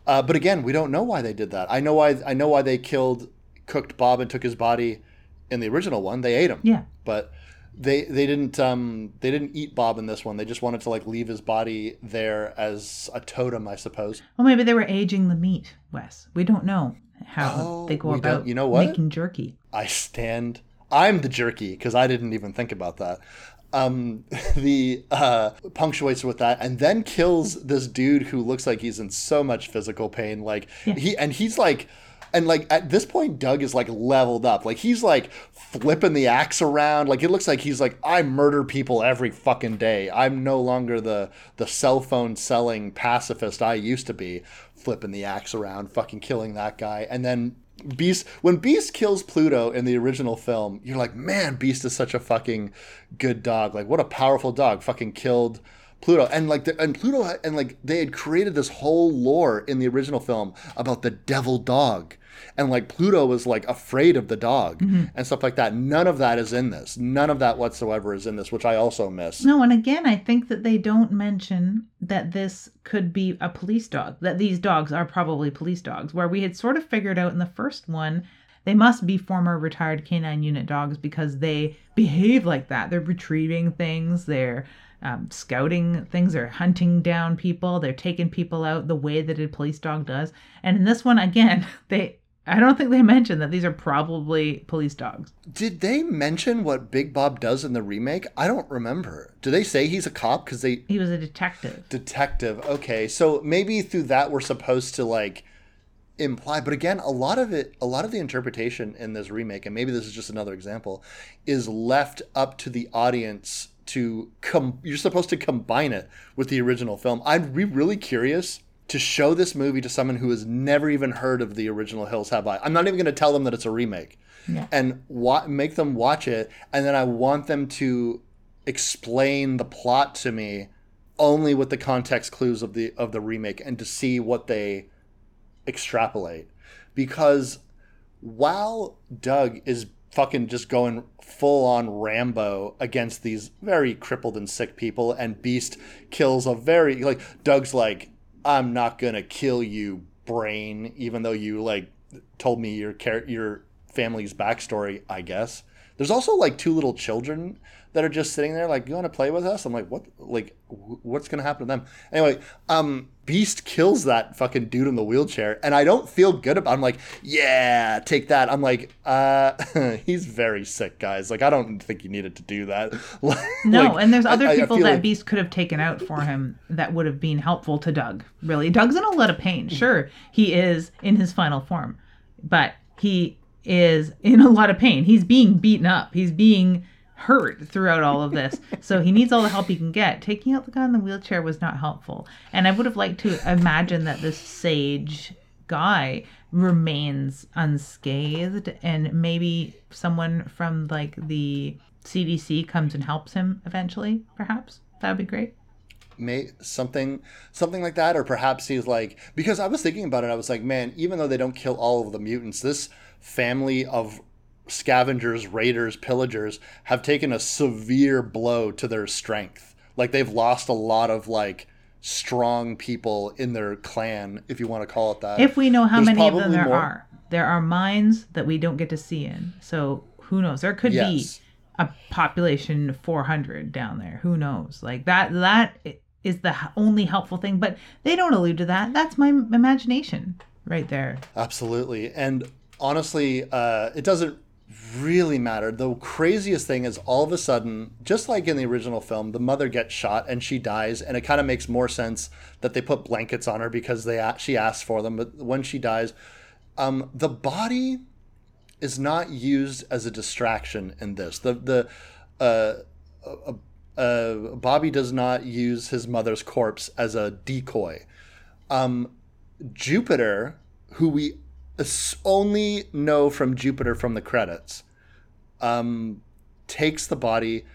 Uh, but again, we don't know why they did that. I know why. I know why they killed, cooked Bob and took his body in the original one. They ate him. Yeah. But they they didn't um they didn't eat Bob in this one. They just wanted to like leave his body there as a totem, I suppose. Well, maybe they were aging the meat, Wes. We don't know how Oh, they go about you know what? making jerky. I stand. I'm the jerky because I didn't even think about that. Um, the uh, punctuates with that and then kills this dude who looks like he's in so much physical pain. Like Yeah. he and he's like, and like at this point, Doug is like leveled up. Like he's like flipping the axe around. Like it looks like he's like, I murder people every fucking day. I'm no longer the the cell phone selling pacifist I used to be. Flipping the axe around, fucking killing that guy, and then Beast when Beast kills Pluto in the original film, you're like, man, Beast is such a fucking good dog. Like, what a powerful dog! Fucking killed Pluto, and like, the, and Pluto, and like, they had created this whole lore in the original film about the devil dog, and like Pluto was like afraid of the dog and stuff like that. None of that is in this. None of that whatsoever is in this, which I also miss. No, and again, I think that they don't mention that this could be a police dog, that these dogs are probably police dogs, where we had sort of figured out in the first one they must be former retired canine unit dogs because they behave like that. They're retrieving things, they're um, scouting things, they're hunting down people, they're taking people out the way that a police dog does. And in this one, again, they. I don't think they mentioned that these are probably police dogs. Did they mention what Big Bob does in the remake? I don't remember. Do they say he's a cop? Because they He was a detective. detective okay so maybe through that we're supposed to like imply but again a lot of it a lot of the interpretation in this remake and maybe this is just another example is left up to the audience to come you're supposed to combine it with the original film i'd be really curious to show this movie to someone who has never even heard of the original Hills Have Eyes. I'm not even going to tell them that it's a remake. Yeah. And wa- make them watch it and then I want them to explain the plot to me only with the context clues of the of the remake and to see what they extrapolate because while Doug is fucking just going full on Rambo against these very crippled and sick people, and Beast kills a very like Doug's like, I'm not gonna kill you, brain, even though you like told me your char- your family's backstory. I guess there's also like two little children that are just sitting there like you want to play with us i'm like what like wh- what's gonna happen to them anyway um beast kills that fucking dude in the wheelchair and i don't feel good about i'm like yeah take that i'm like uh he's very sick guys like i don't think you needed to do that No, and there's other I- I people feel that like- Beast could have taken out for him that would have been helpful to Doug. Really, Doug's in a lot of pain. Mm. Sure, he is in his final form, but he is in a lot of pain. He's being beaten up. He's being hurt throughout all of this. so he needs all the help he can get. Taking out the guy in the wheelchair was not helpful. And I would have liked to imagine that this sage guy remains unscathed and maybe someone from like the CDC comes and helps him eventually, perhaps. That would be great. may something something like that or perhaps he's like because i was thinking about it i was like man even though they don't kill all of the mutants this family of scavengers raiders pillagers have taken a severe blow to their strength like they've lost a lot of like strong people in their clan if you want to call it that If we know how There's many of them there more. are, there are mines that we don't get to see in. So who knows? There could Yes. be a population of 400 down there. Who knows? Like that. That is the only helpful thing. But they don't allude to that. That's my imagination right there. Absolutely. And honestly, uh, it doesn't really mattered. The craziest thing is all of a sudden, just like in the original film, the mother gets shot and she dies, and it kind of makes more sense that they put blankets on her because they she asked for them. But when she dies, um, the body is not used as a distraction in this. The the uh, uh, uh, Bobby does not use his mother's corpse as a decoy. Um, Jupiter, who we only know from Jupiter from the credits, um, takes the body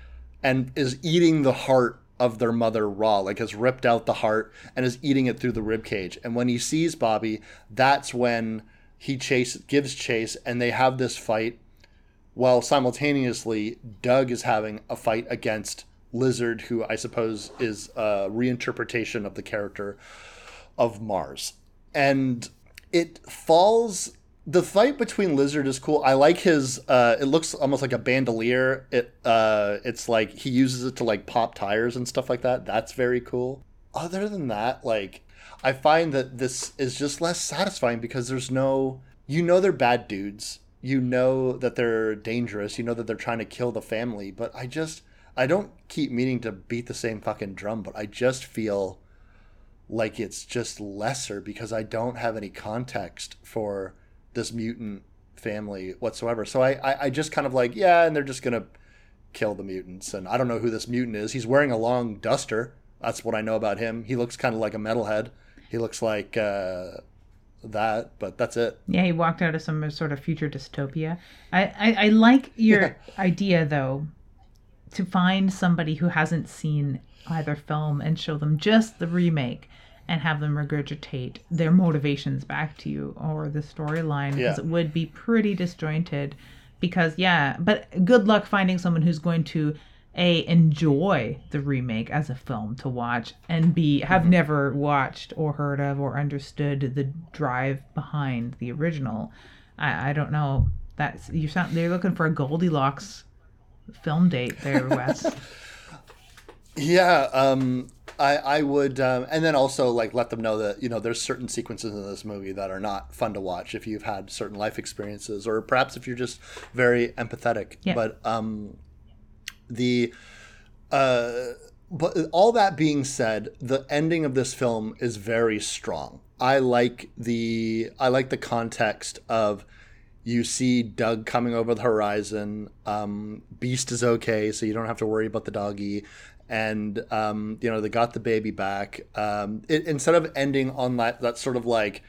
and is eating the heart of their mother raw, like has ripped out the heart and is eating it through the rib cage. And when he sees Bobby, that's when he chase gives chase, and they have this fight. While simultaneously, Doug is having a fight against Lizard, who I suppose is a reinterpretation of the character of Mars. And it falls the fight between Lizard is cool. I like his uh it looks almost like a bandolier. It uh it's like he uses it to like pop tires and stuff like that. That's very cool. Other than that, like I find that this is just less satisfying because there's no you know they're bad dudes. You know that they're dangerous. You know that they're trying to kill the family, but I just I don't keep meaning to beat the same fucking drum, but I just feel like it's just lesser because I don't have any context for this mutant family whatsoever. So I, I, I just kind of like, yeah, and they're just gonna kill the mutants. And I don't know who this mutant is. He's wearing a long duster. That's what I know about him. He looks kind of like a metalhead. He looks like uh, that, but that's it. Yeah, he walked out of some sort of future dystopia. I, I, I like your idea though, to find somebody who hasn't seen either film and show them just the remake and have them regurgitate their motivations back to you or the storyline because Yeah. it would be pretty disjointed because yeah but good luck finding someone who's going to a enjoy the remake as a film to watch and b have Mm-hmm. never watched or heard of or understood the drive behind the original i i don't know that's you sound they're looking for a goldilocks film date there wes Yeah, um, I I would, um, and then also like let them know that you know there's certain sequences in this movie that are not fun to watch if you've had certain life experiences, or perhaps if you're just very empathetic. Yeah. But um, the uh, but all that being said, the ending of this film is very strong. I like the I like the context of You see Doug coming over the horizon. Um, Beast is okay, so you don't have to worry about the doggy. And um, you know they got the baby back. Um, it, instead of ending on that that sort of like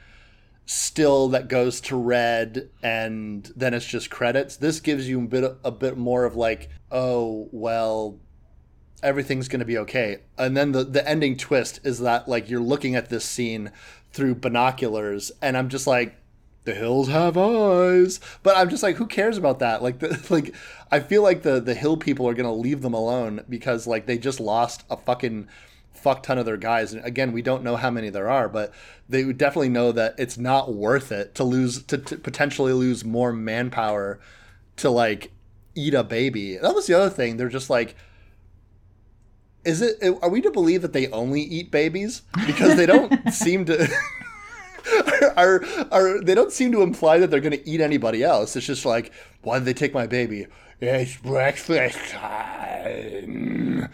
still that goes to red and then it's just credits this gives you a bit a bit more of like oh well everything's going to be okay and then the the ending twist is that like you're looking at this scene through binoculars and i'm just like the hills have eyes but i'm just like who cares about that like the, like i feel like the the hill people are going to leave them alone because like they just lost a fucking fuck ton of their guys. And again, we don't know how many there are, but they would definitely know that it's not worth it to lose to, to potentially lose more manpower to like eat a baby. That was the other thing. They're just like is it are we to believe that they only eat babies because they don't seem to are, are they don't seem to imply that they're going to eat anybody else. It's just like, why did they take my baby? It's breakfast time.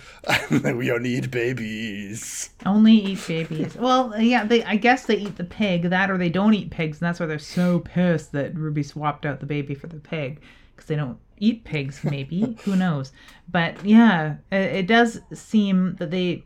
we only eat babies. Only eat babies. Well, yeah, they. I guess they eat the pig. That or they don't eat pigs, and that's why they're so pissed that Ruby swapped out the baby for the pig because they don't eat pigs. Maybe who knows? But yeah, it, it does seem that they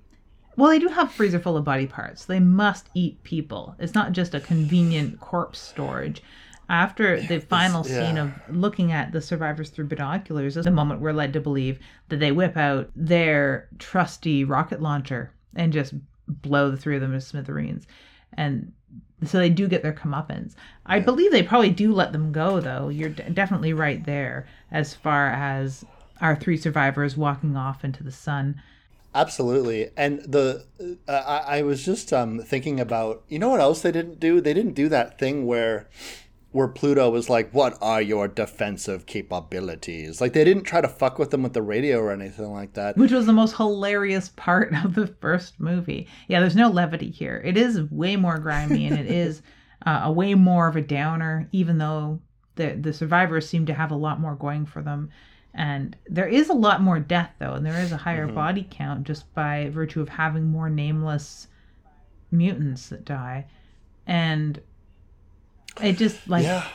well, they do have freezer full of body parts. They must eat people. It's not just a convenient corpse storage after the final yeah. scene of looking at the survivors through binoculars is the moment we're led to believe that they whip out their trusty rocket launcher and just blow the three of them to smithereens. And so they do get their comeuppance. I believe they probably do let them go, though. You're d- definitely right there as far as our three survivors walking off into the sun. Absolutely, and the uh, I, I was just um, thinking about you know what else they didn't do? They didn't do that thing where where Pluto was like, "What are your defensive capabilities?" Like they didn't try to fuck with them with the radio or anything like that. Which was the most hilarious part of the first movie. Yeah, there's no levity here. It is way more grimy and it is uh, a way more of a downer, even though the the survivors seem to have a lot more going for them. And there is a lot more death though, and there is a higher mm-hmm. body count just by virtue of having more nameless mutants that die. And it just like yeah.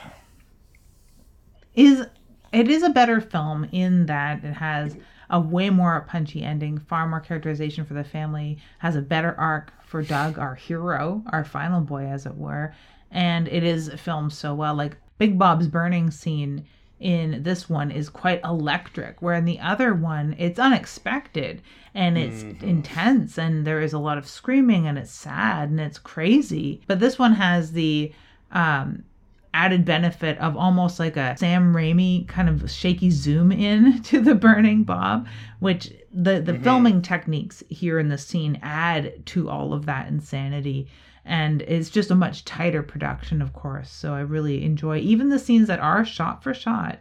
is it is a better film in that it has a way more punchy ending, far more characterization for the family, has a better arc for Doug, our hero, our final boy, as it were, and it is filmed so well. Like Big Bob's burning scene in this one is quite electric, where in the other one it's unexpected and it's mm-hmm. intense and there is a lot of screaming and it's sad and it's crazy. But this one has the um, added benefit of almost like a Sam Raimi kind of shaky zoom in to the burning Bob, which the the mm-hmm. filming techniques here in the scene add to all of that insanity. And it's just a much tighter production, of course. So I really enjoy even the scenes that are shot for shot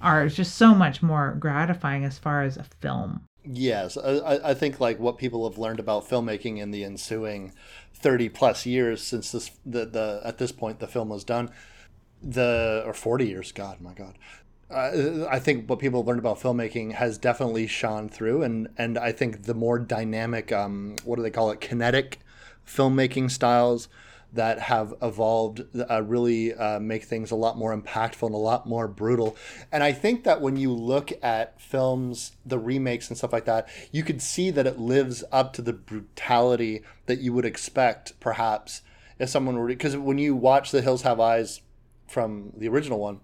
are just so much more gratifying as far as a film. Yes, I, I think like what people have learned about filmmaking in the ensuing thirty plus years since this the, the at this point the film was done, the or forty years. God, my God, uh, I think what people have learned about filmmaking has definitely shone through, and and I think the more dynamic, um, what do they call it, kinetic filmmaking styles that have evolved uh, really uh, make things a lot more impactful and a lot more brutal. And I think that when you look at films, the remakes and stuff like that, you could see that it lives up to the brutality that you would expect, perhaps, if someone were. Because when you watch The Hills Have Eyes from the original one,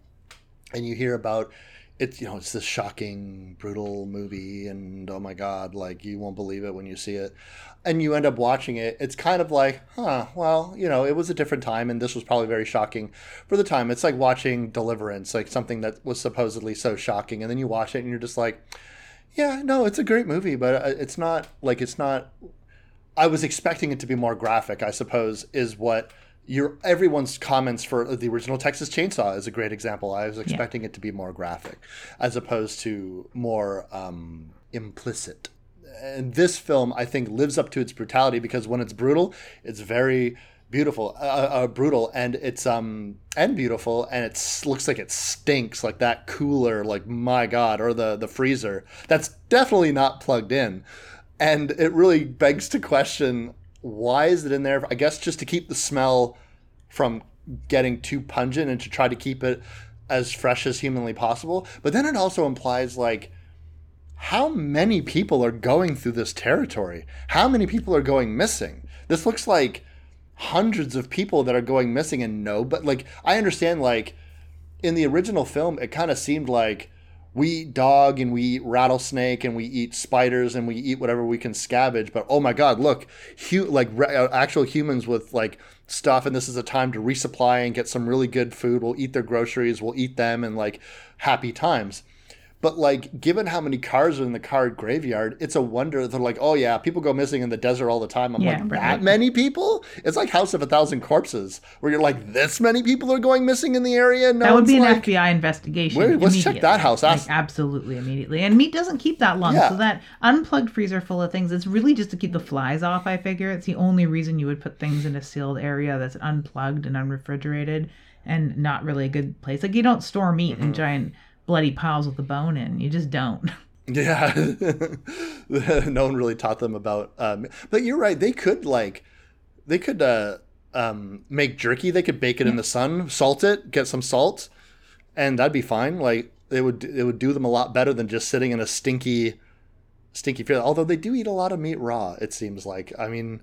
and you hear about it's you know it's this shocking brutal movie and oh my god like you won't believe it when you see it. And you end up watching it. It's kind of like huh well you know it was a different time and this was probably very shocking for the time. It's like watching deliverance like something that was supposedly so shocking and then you watch it and you're just like yeah no it's a great movie but uh, it's not like it's not i was expecting it to be more graphic i suppose is what your everyone's comments for the original Texas Chainsaw is a great example. I was expecting yeah. it to be more graphic, as opposed to more um, implicit. And this film, I think, lives up to its brutality because when it's brutal, it's very beautiful, uh, uh, brutal, and it's um and beautiful, and it looks like it stinks, like that cooler, like my god, or the the freezer. That's definitely not plugged in, and it really begs to question why is it in there? I guess just to keep the smell from getting too pungent and to try to keep it as fresh as humanly possible. But then it also implies like how many people are going through this territory? How many people are going missing? This looks like hundreds of people that are going missing and no, but like I understand like in the original film it kind of seemed like we eat dog and we eat rattlesnake and we eat spiders and we eat whatever we can scavenge but oh my god look hu- like re- uh, actual humans with like stuff and this is a time to resupply and get some really good food. We'll eat their groceries we'll eat them and like happy times but like, given how many cars are in the car graveyard, it's a wonder. They're like, oh yeah, people go missing in the desert all the time. I'm Yeah, like, right. that many people? It's like House of a Thousand Corpses, where you're like, this many people are going missing in the area. No that would be an like, FBI investigation. Let's check that house. Like, absolutely immediately. And meat doesn't keep that long, Yeah. so that unplugged freezer full of things. It's really just to keep the flies off. I figure it's the only reason you would put things in a sealed area that's unplugged and unrefrigerated, and not really a good place. Like you don't store meat Mm-hmm. in giant bloody piles with the bone in. You just don't. Yeah, no one really taught them about. Um, but you're right. They could like, they could uh, um, make jerky. They could bake it in the sun, salt it, get some salt, and that'd be fine. Like it would, it would do them a lot better than just sitting in a stinky, stinky field. Although they do eat a lot of meat raw. It seems like. I mean,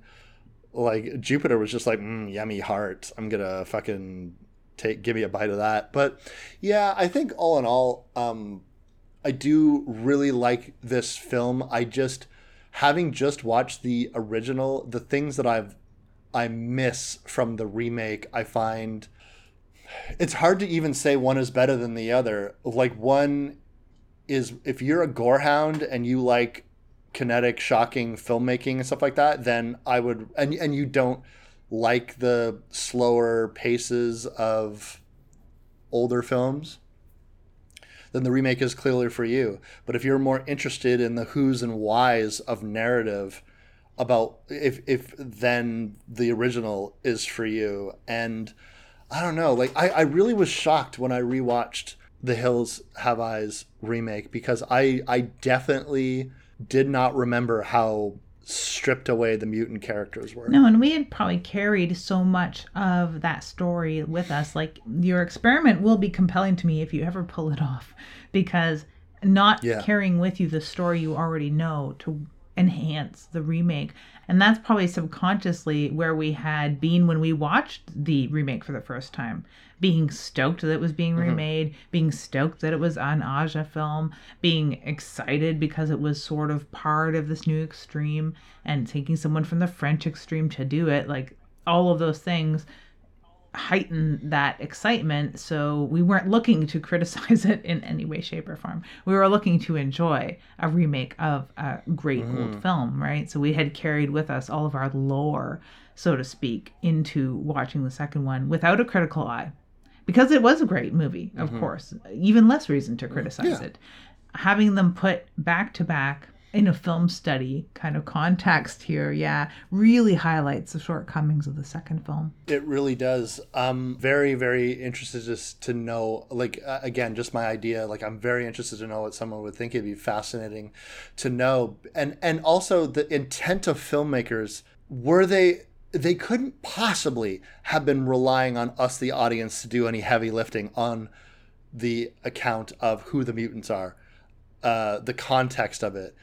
like Jupiter was just like, mm, yummy heart. I'm gonna fucking take, give me a bite of that. But yeah, I think all in all, um, I do really like this film. I just having just watched the original, the things that I've I miss from the remake, I find it's hard to even say one is better than the other. Like one is if you're a gorehound and you like kinetic, shocking filmmaking and stuff like that, then I would and and you don't like the slower paces of older films then the remake is clearly for you. But if you're more interested in the who's and whys of narrative about if if then the original is for you. And I don't know, like I, I really was shocked when I rewatched The Hills Have Eyes remake because I I definitely did not remember how stripped away the mutant characters were. No, and we had probably carried so much of that story with us. Like your experiment will be compelling to me if you ever pull it off, because not Yeah. carrying with you the story you already know to enhance the remake. And that's probably subconsciously where we had been when we watched the remake for the first time. Being stoked that it was being mm-hmm. remade, being stoked that it was an Aja film, being excited because it was sort of part of this new extreme and taking someone from the French extreme to do it. Like all of those things heighten that excitement. So we weren't looking to criticize it in any way shape or form. We were looking to enjoy a remake of a great mm-hmm. old film right? So we had carried with us all of our lore so to speak into watching the second one without a critical eye. Because it was a great movie of mm-hmm. course even less reason to criticize Yeah. it. Having them put back to back in a film study kind of context here yeah really highlights the shortcomings of the second film It really does. I'm very, very interested just to know, like, uh, again, just my idea. Like, I'm very interested to know what someone would think. It'd be fascinating to know, and and also the intent of filmmakers. Were they? They couldn't possibly have been relying on us, the audience, to do any heavy lifting on the account of who the mutants are, uh, the context of it.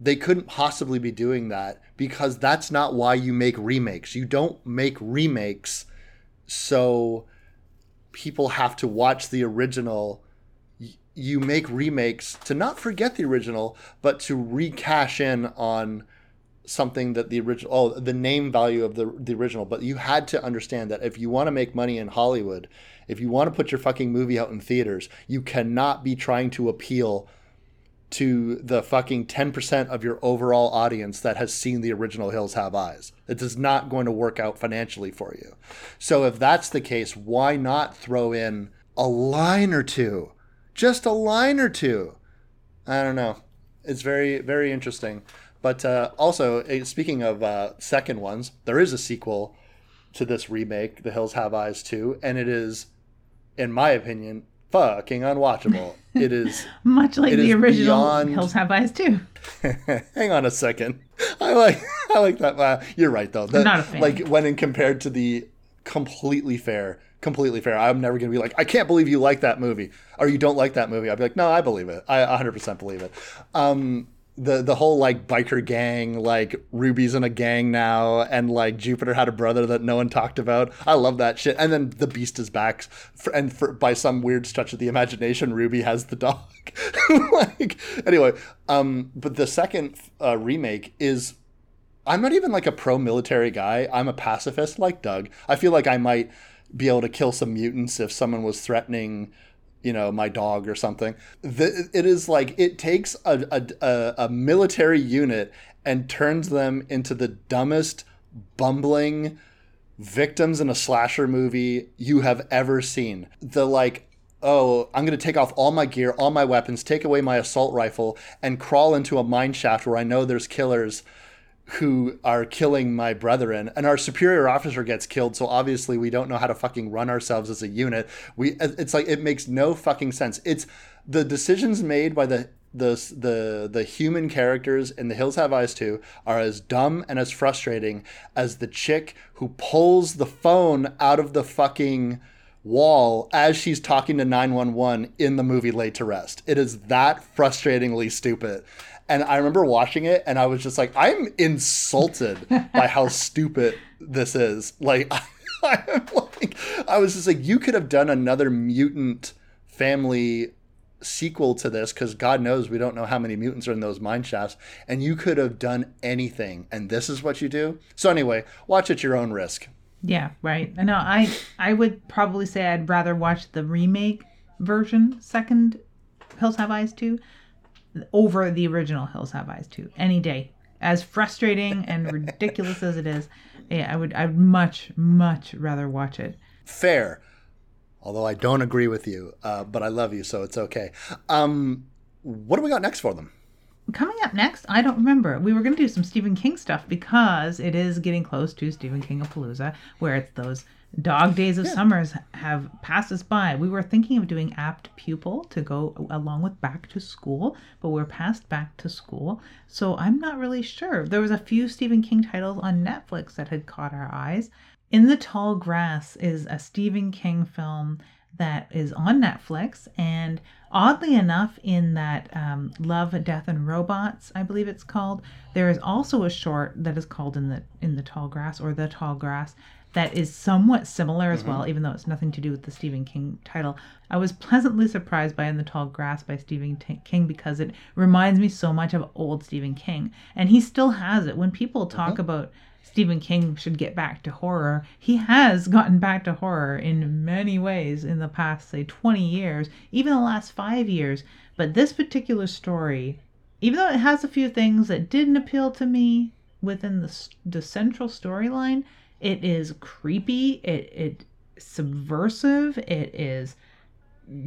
They couldn't possibly be doing that because that's not why you make remakes. You don't make remakes so people have to watch the original. You make remakes to not forget the original, but to recash in on something that the original oh the name value of the the original but you had to understand that if you want to make money in Hollywood if you want to put your fucking movie out in theaters you cannot be trying to appeal to the fucking 10% of your overall audience that has seen the original Hills Have Eyes. It is not going to work out financially for you. So if that's the case, why not throw in a line or two? Just a line or two. I don't know. It's very, very interesting. But uh, also, eh, speaking of uh, second ones, there is a sequel to this remake, The Hills Have Eyes 2, and it is, in my opinion, fucking unwatchable. it is much like the original beyond- hills have eyes too Hang on a second. I like I like that. Uh, you're right though. The- not a fan. Like when in compared to the completely fair, completely fair. I'm never going to be like, I can't believe you like that movie or you don't like that movie. I'll be like, no, I believe it. I 100% believe it. Um, the the whole like biker gang, like Ruby's in a gang now, and like Jupiter had a brother that no one talked about. I love that shit. And then the Beast is back, for, and for, by some weird stretch of the imagination, Ruby has the dog. like anyway, um, but the second uh, remake is. I'm not even like a pro military guy. I'm a pacifist like Doug. I feel like I might be able to kill some mutants if someone was threatening you know my dog or something. The, it is like it takes a, a, a, military unit and turns them into the dumbest bumbling victims in a slasher movie you have ever seen. The like oh i'm going to take off all my gear all my weapons take away my assault rifle and crawl into a mine shaft where i know there's killers who are killing my brethren and our superior officer gets killed so obviously we don't know how to fucking run ourselves as a unit. We uh, it's like it makes no fucking sense. It's the decisions made by the the the the human characters in the hills have eyes 2 are as dumb and as frustrating as the chick who pulls the phone out of the fucking wall as she's talking to 911 in the movie Laid to Rest. It is that frustratingly stupid and I remember watching it and I was just like, I'm insulted by how stupid this is. Like, I, like, I was just like, you could have done another mutant family sequel to this because God knows we don't know how many mutants are in those mine shafts, and you could have done anything, and this is what you do. So anyway, watch at your own risk. Yeah, right. I know. I I would probably say I'd rather watch the remake version second Hills Have Eyes 2 over the original Hills Have Eyes too any day. As frustrating and ridiculous as it is, yeah, I would I'd much much rather watch it. Fair, although I don't agree with you, uh, but I love you, so it's okay. Um, what do we got next for them? Coming up next, I don't remember. We were going to do some Stephen King stuff because it is getting close to Stephen King of Palooza, where it's those dog days of yeah. summers have passed us by. We were thinking of doing apt pupil to go along with back to school, but we're past back to school. So I'm not really sure. There was a few Stephen King titles on Netflix that had caught our eyes. In the Tall Grass is a Stephen King film that is on Netflix, and oddly enough, in that um, Love, Death, and Robots, I believe it's called, there is also a short that is called in the in the Tall Grass or the Tall Grass that is somewhat similar as mm-hmm. well, even though it's nothing to do with the Stephen King title. I was pleasantly surprised by In the Tall Grass by Stephen T- King because it reminds me so much of old Stephen King. And he still has it. When people talk mm-hmm. about Stephen King should get back to horror, he has gotten back to horror in many ways in the past, say, 20 years, even the last five years. But this particular story, even though it has a few things that didn't appeal to me within the, the central storyline, it is creepy. It it subversive. It is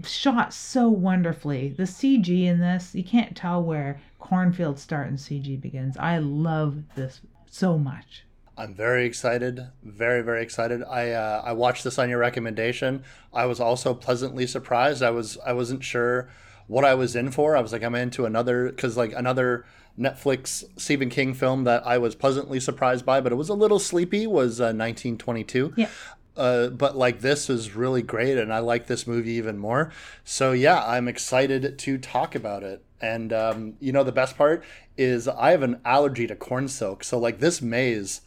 shot so wonderfully. The CG in this, you can't tell where cornfields start and CG begins. I love this so much. I'm very excited, very very excited. I uh, I watched this on your recommendation. I was also pleasantly surprised. I was I wasn't sure what I was in for. I was like I'm into another because like another Netflix Stephen King film that I was pleasantly surprised by, but it was a little sleepy. Was uh, 1922. Yeah. Uh, but like this is really great, and I like this movie even more. So yeah, I'm excited to talk about it. And um, you know, the best part is I have an allergy to corn silk, so like this maze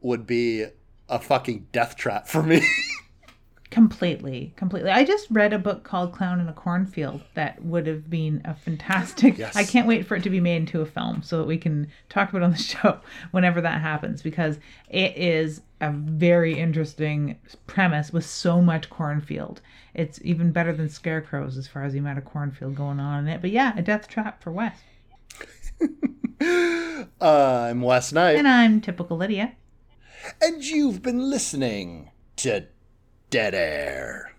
would be a fucking death trap for me. Completely, completely. I just read a book called Clown in a Cornfield that would have been a fantastic. Yes. I can't wait for it to be made into a film so that we can talk about it on the show whenever that happens because it is a very interesting premise with so much cornfield. It's even better than Scarecrows as far as the amount of cornfield going on in it. But yeah, a death trap for Wes. uh, I'm Wes Knight. And I'm Typical Lydia. And you've been listening to Dead Air.